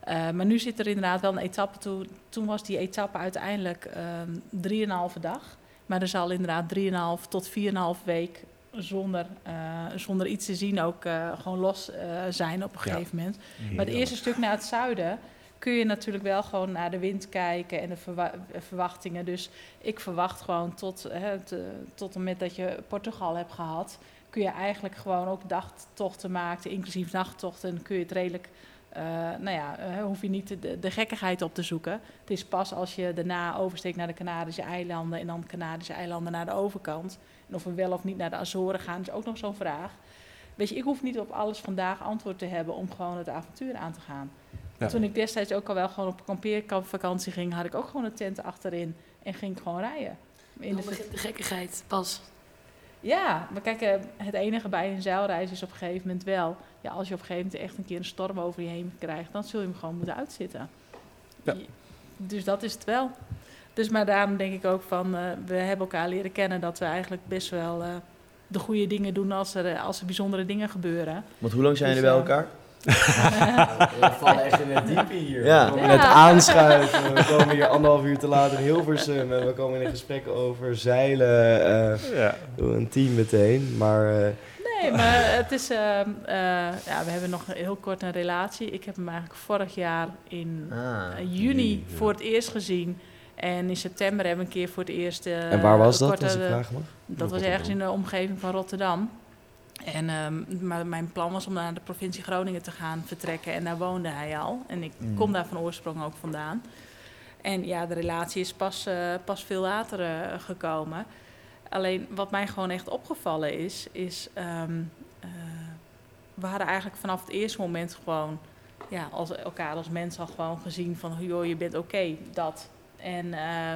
Eh, maar nu zit er inderdaad wel een etappe toe. Toen was die etappe uiteindelijk ehm 3,5 dag. Maar er zal inderdaad 3,5 tot 4,5 week zonder, eh, zonder iets te zien ook eh, gewoon los zijn op een Ja. gegeven moment. Maar het eerste stuk naar het zuiden kun je natuurlijk wel gewoon naar de wind kijken en de verwa- verwachtingen. Dus ik verwacht gewoon tot, hè, het, tot en met dat je Portugal hebt gehad, kun je eigenlijk gewoon ook dagtochten maken, inclusief nachttochten. En kun je het redelijk, eh, nou ja, eh, hoef je niet de, de gekkigheid op te zoeken. Het is pas als je daarna oversteekt naar de Canarische eilanden en dan de Canarische eilanden naar de overkant. En of we wel of niet naar de Azoren gaan, is ook nog zo'n vraag. Weet je, ik hoef niet op alles vandaag antwoord te hebben om gewoon het avontuur aan te gaan. Ja. Toen ik destijds ook al wel gewoon op kampeervakantie ging, had ik ook gewoon een tent achterin en ging ik gewoon rijden. In Dan de, begint de gekkigheid pas. ja, maar kijk, eh, het enige bij een zeilreis is op een gegeven moment wel... Ja, als je op een gegeven moment echt een keer een storm over je heen krijgt... dan zul je hem gewoon moeten uitzitten. Ja. Dus dat is het wel. Dus maar daarom denk ik ook van... eh, we hebben elkaar leren kennen dat we eigenlijk best wel... eh, de goede dingen doen als er, eh, als er bijzondere dingen gebeuren. Want hoe lang zijn Dus, jullie bij eh, elkaar? We vallen echt in het diepe hier. Ja. We komen Ja. net aanschuiven. We komen hier anderhalf uur te laat in Hilversum. En we komen in een gesprek over zeilen. eh, Ja. een team meteen. Maar eh, Nee, maar het is... ehm, eh, ja, we hebben nog heel kort een relatie. Ik heb hem eigenlijk vorig jaar in Ah. eh, juni ja. voor het eerst gezien. En in september hebben we een keer voor het eerst... eh, en waar was een dat, korte- als ik vragen mag? Dat was ergens in de omgeving van Rotterdam. En ehm, maar mijn plan was om naar de provincie Groningen te gaan vertrekken. En daar woonde hij al. En ik Mm. kom daar van oorsprong ook vandaan. En ja, de relatie is pas, eh, pas veel later gekomen. Alleen wat mij gewoon echt opgevallen is, is... ehm, eh, we hadden eigenlijk vanaf het eerste moment gewoon... Ja, als, elkaar als mens al gewoon gezien van... joh, je bent oké, dat. En... eh,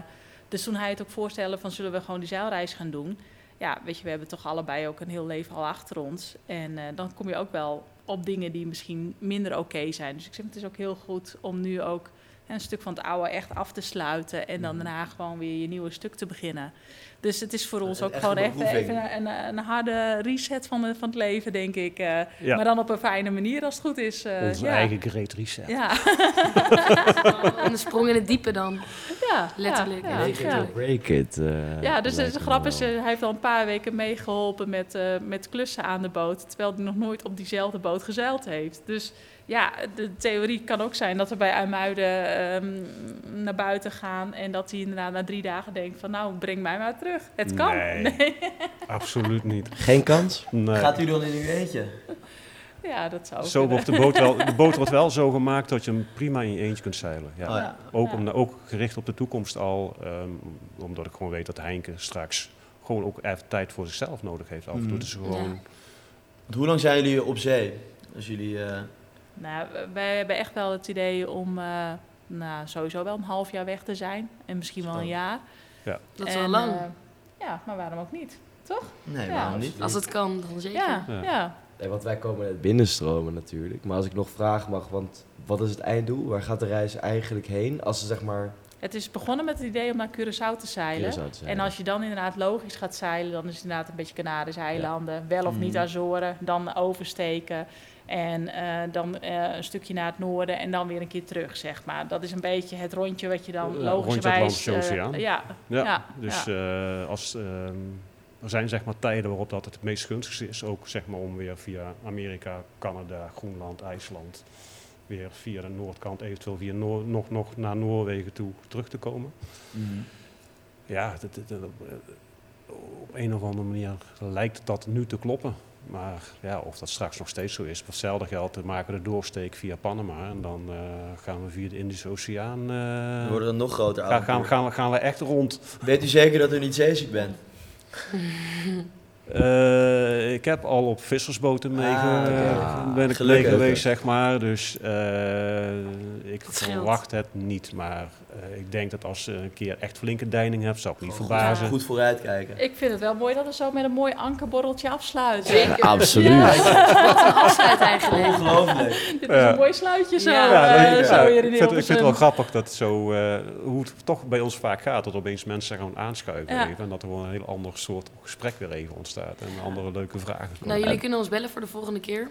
dus toen hij het ook voorstelde van zullen we gewoon die zeilreis gaan doen. Ja, weet je, we hebben toch allebei ook een heel leven al achter ons. En eh, dan kom je ook wel op dingen die misschien minder oké zijn. Dus ik zeg, het is ook heel goed om nu ook een stuk van het oude echt af te sluiten. En dan Mhm. daarna gewoon weer je nieuwe stuk te beginnen. Dus het is voor ons Een ook gewoon echt even een, een, harde reset van, de, van het leven, denk ik. eh. Ja. Maar dan op een fijne manier als het goed is. eh, Onze ja. eigen great reset. Ja. En een sprong in het diepe dan. Ja, Letterlijk. Ja. Break it. eh, Ja, dus de grap is, eh, hij heeft al een paar weken meegeholpen met, eh, met klussen aan de boot. Terwijl hij nog nooit op diezelfde boot gezeild heeft. Dus ja, de theorie kan ook zijn dat we bij IJmuiden ehm, naar buiten gaan. En dat hij inderdaad na drie dagen denkt van nou, breng mij maar terug. Het kan. Nee. Absoluut niet. Geen kans? Nee. Gaat u dan in uw eentje? Ja, dat zou Zo wordt de boot wel, de boot wordt wel zo gemaakt dat je hem prima in je eentje kunt zeilen. Ja. Oh ja. Ook, Ja. om, ook gericht op de toekomst al, ehm, omdat ik gewoon weet dat Heinke straks gewoon ook even tijd voor zichzelf nodig heeft. Af en toe dus gewoon, hoe lang zijn jullie op zee? Als jullie... eh, Nou, wij hebben echt wel het idee om eh, nou, sowieso wel een half jaar weg te zijn. En misschien wel een jaar. Dat is En, wel lang. eh, ja, maar waarom ook niet? nee, Ja. waarom niet? Als het kan, dan zeker. Ja, Ja. ja. Nee, want wij komen net binnenstromen natuurlijk. Maar als ik nog vragen mag, want wat is het einddoel? Waar gaat de reis eigenlijk heen? Als ze zeg maar... Het is begonnen met het idee om naar Curaçao te zeilen. Curaçao te zijn. En als je dan inderdaad logisch gaat zeilen, dan is het inderdaad een beetje Canarische eilanden. Wel of niet Mhm. Azoren, dan oversteken. En eh, dan eh, een stukje naar het noorden en dan weer een keer terug, zeg maar. Dat is een beetje het rondje wat je dan logischerwijs... Atlantische eh, ja, ja, ja, dus ja. eh, als, ehm, er zijn zeg maar tijden waarop dat het het meest gunstigste is. Ook zeg maar om weer via Amerika, Canada, Groenland, IJsland. Weer via de noordkant, eventueel via Noor- nog, nog naar Noorwegen toe terug te komen. Mhm. Ja, dat- dat- dat- op een of andere manier lijkt dat nu te kloppen. Maar ja, of dat straks nog steeds zo is. Voor hetzelfde geld we maken de doorsteek via Panama. En dan eh, gaan we via de Indische Oceaan. eh, Dan worden er nog groter gaan, gaan, gaan, we, gaan we echt rond. Weet u zeker dat u niet zeeziek bent? Eh, ik heb al op vissersboten mee Ah, oké. ben ik Gelukkig. mee geweest, zeg maar. Dus eh, ik verwacht het niet. Maar eh, ik denk dat als ze een keer echt flinke deining hebt, zou ik niet Gewoon verbazen. Goed vooruitkijken. Ik vind het wel mooi dat we zo met een mooi ankerborreltje afsluiten. Zeker. Absoluut. Wat een afsluit eigenlijk. Ongelooflijk. Dit is Ja. een mooi sluitje zo, Ja, Ja, eh, ja, zo ik, vind, ik vind het wel grappig dat zo, eh, hoe het toch bij ons vaak gaat, dat opeens mensen gewoon aanschuiven Ja. even, en dat er gewoon een heel ander soort gesprek weer even ontstaat en andere leuke vragen komen. Nou, jullie kunnen ons bellen voor de volgende keer.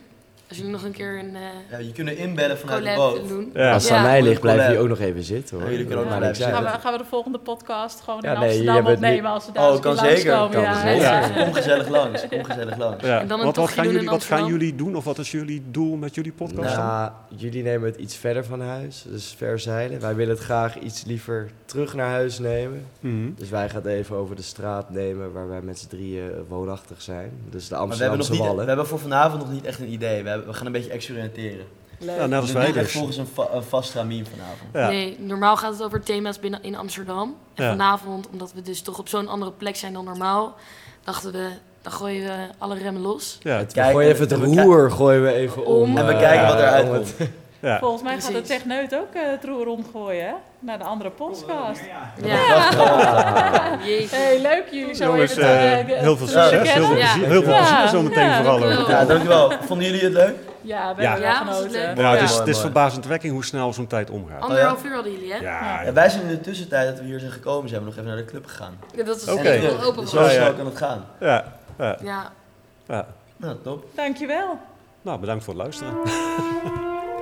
Als jullie nog een keer een eh Ja, je kunt inbellen vanuit de boot. doen. Ja. Als het Ja. aan mij ligt, blijf je ook nog even zitten hoor. Ja, jullie kunnen ook Gaan we, gaan we de volgende podcast gewoon Ja, in nee, Amsterdam opnemen niet- als ze daar Oh, kan zeker. langskomen. Kan ja, zeker. ja. Ja, kom gezellig langs. Kom gezellig langs. Ja, En dan een wat, wat, gaan jullie, wat gaan jullie doen of wat is jullie doel met jullie podcast? dan? Nou, jullie nemen het iets verder van huis, dus ver zeilen. Wij willen het graag iets liever terug naar huis nemen. Mhm. Dus wij gaan het even over de straat nemen waar wij met z'n drieën woonachtig zijn. Dus de Maar we hebben, nog Amsterdamse niet, we wallen. hebben voor vanavond nog niet echt een idee. We, hebben, we gaan een beetje experimenteren. Leuk. Ja, net als wij echt dus. volgens een, va- een vast ramien vanavond. Ja. Nee, normaal gaat het over thema's binnen in Amsterdam. En Ja. vanavond, omdat we dus toch op zo'n andere plek zijn dan normaal, dachten we, dan gooien we alle remmen los. Ja, We Kijk, gooien even het roer gooien we even om. Om. En we eh, kijken wat eruit om komt. het- ja. Volgens mij gaat de Precies. techneut ook eh, het roer omgooien, hè? Naar de andere podcast. Ja. Hey, leuk jullie zo Jongens, even te, eh, heel veel succes. Heel veel plezier, heel veel plezier zo meteen Ja, vooral dankjewel. ook. Ja, dankjewel. Vonden jullie het leuk? Ja, we Ja. hebben Ja, het. Ja, het is, het is verbazendwekkend hoe snel zo'n tijd omgaat. Anderhalf uur hadden jullie, hè? Ja, Ja, wij zijn in de tussentijd dat we hier zijn gekomen, zijn we nog even naar de club gegaan. Ja, dat is wel open. Dus zo Ja, ja. snel kan het gaan. ja, ja, Ja. ja. Nou, top. Dankjewel. Nou, bedankt voor het luisteren.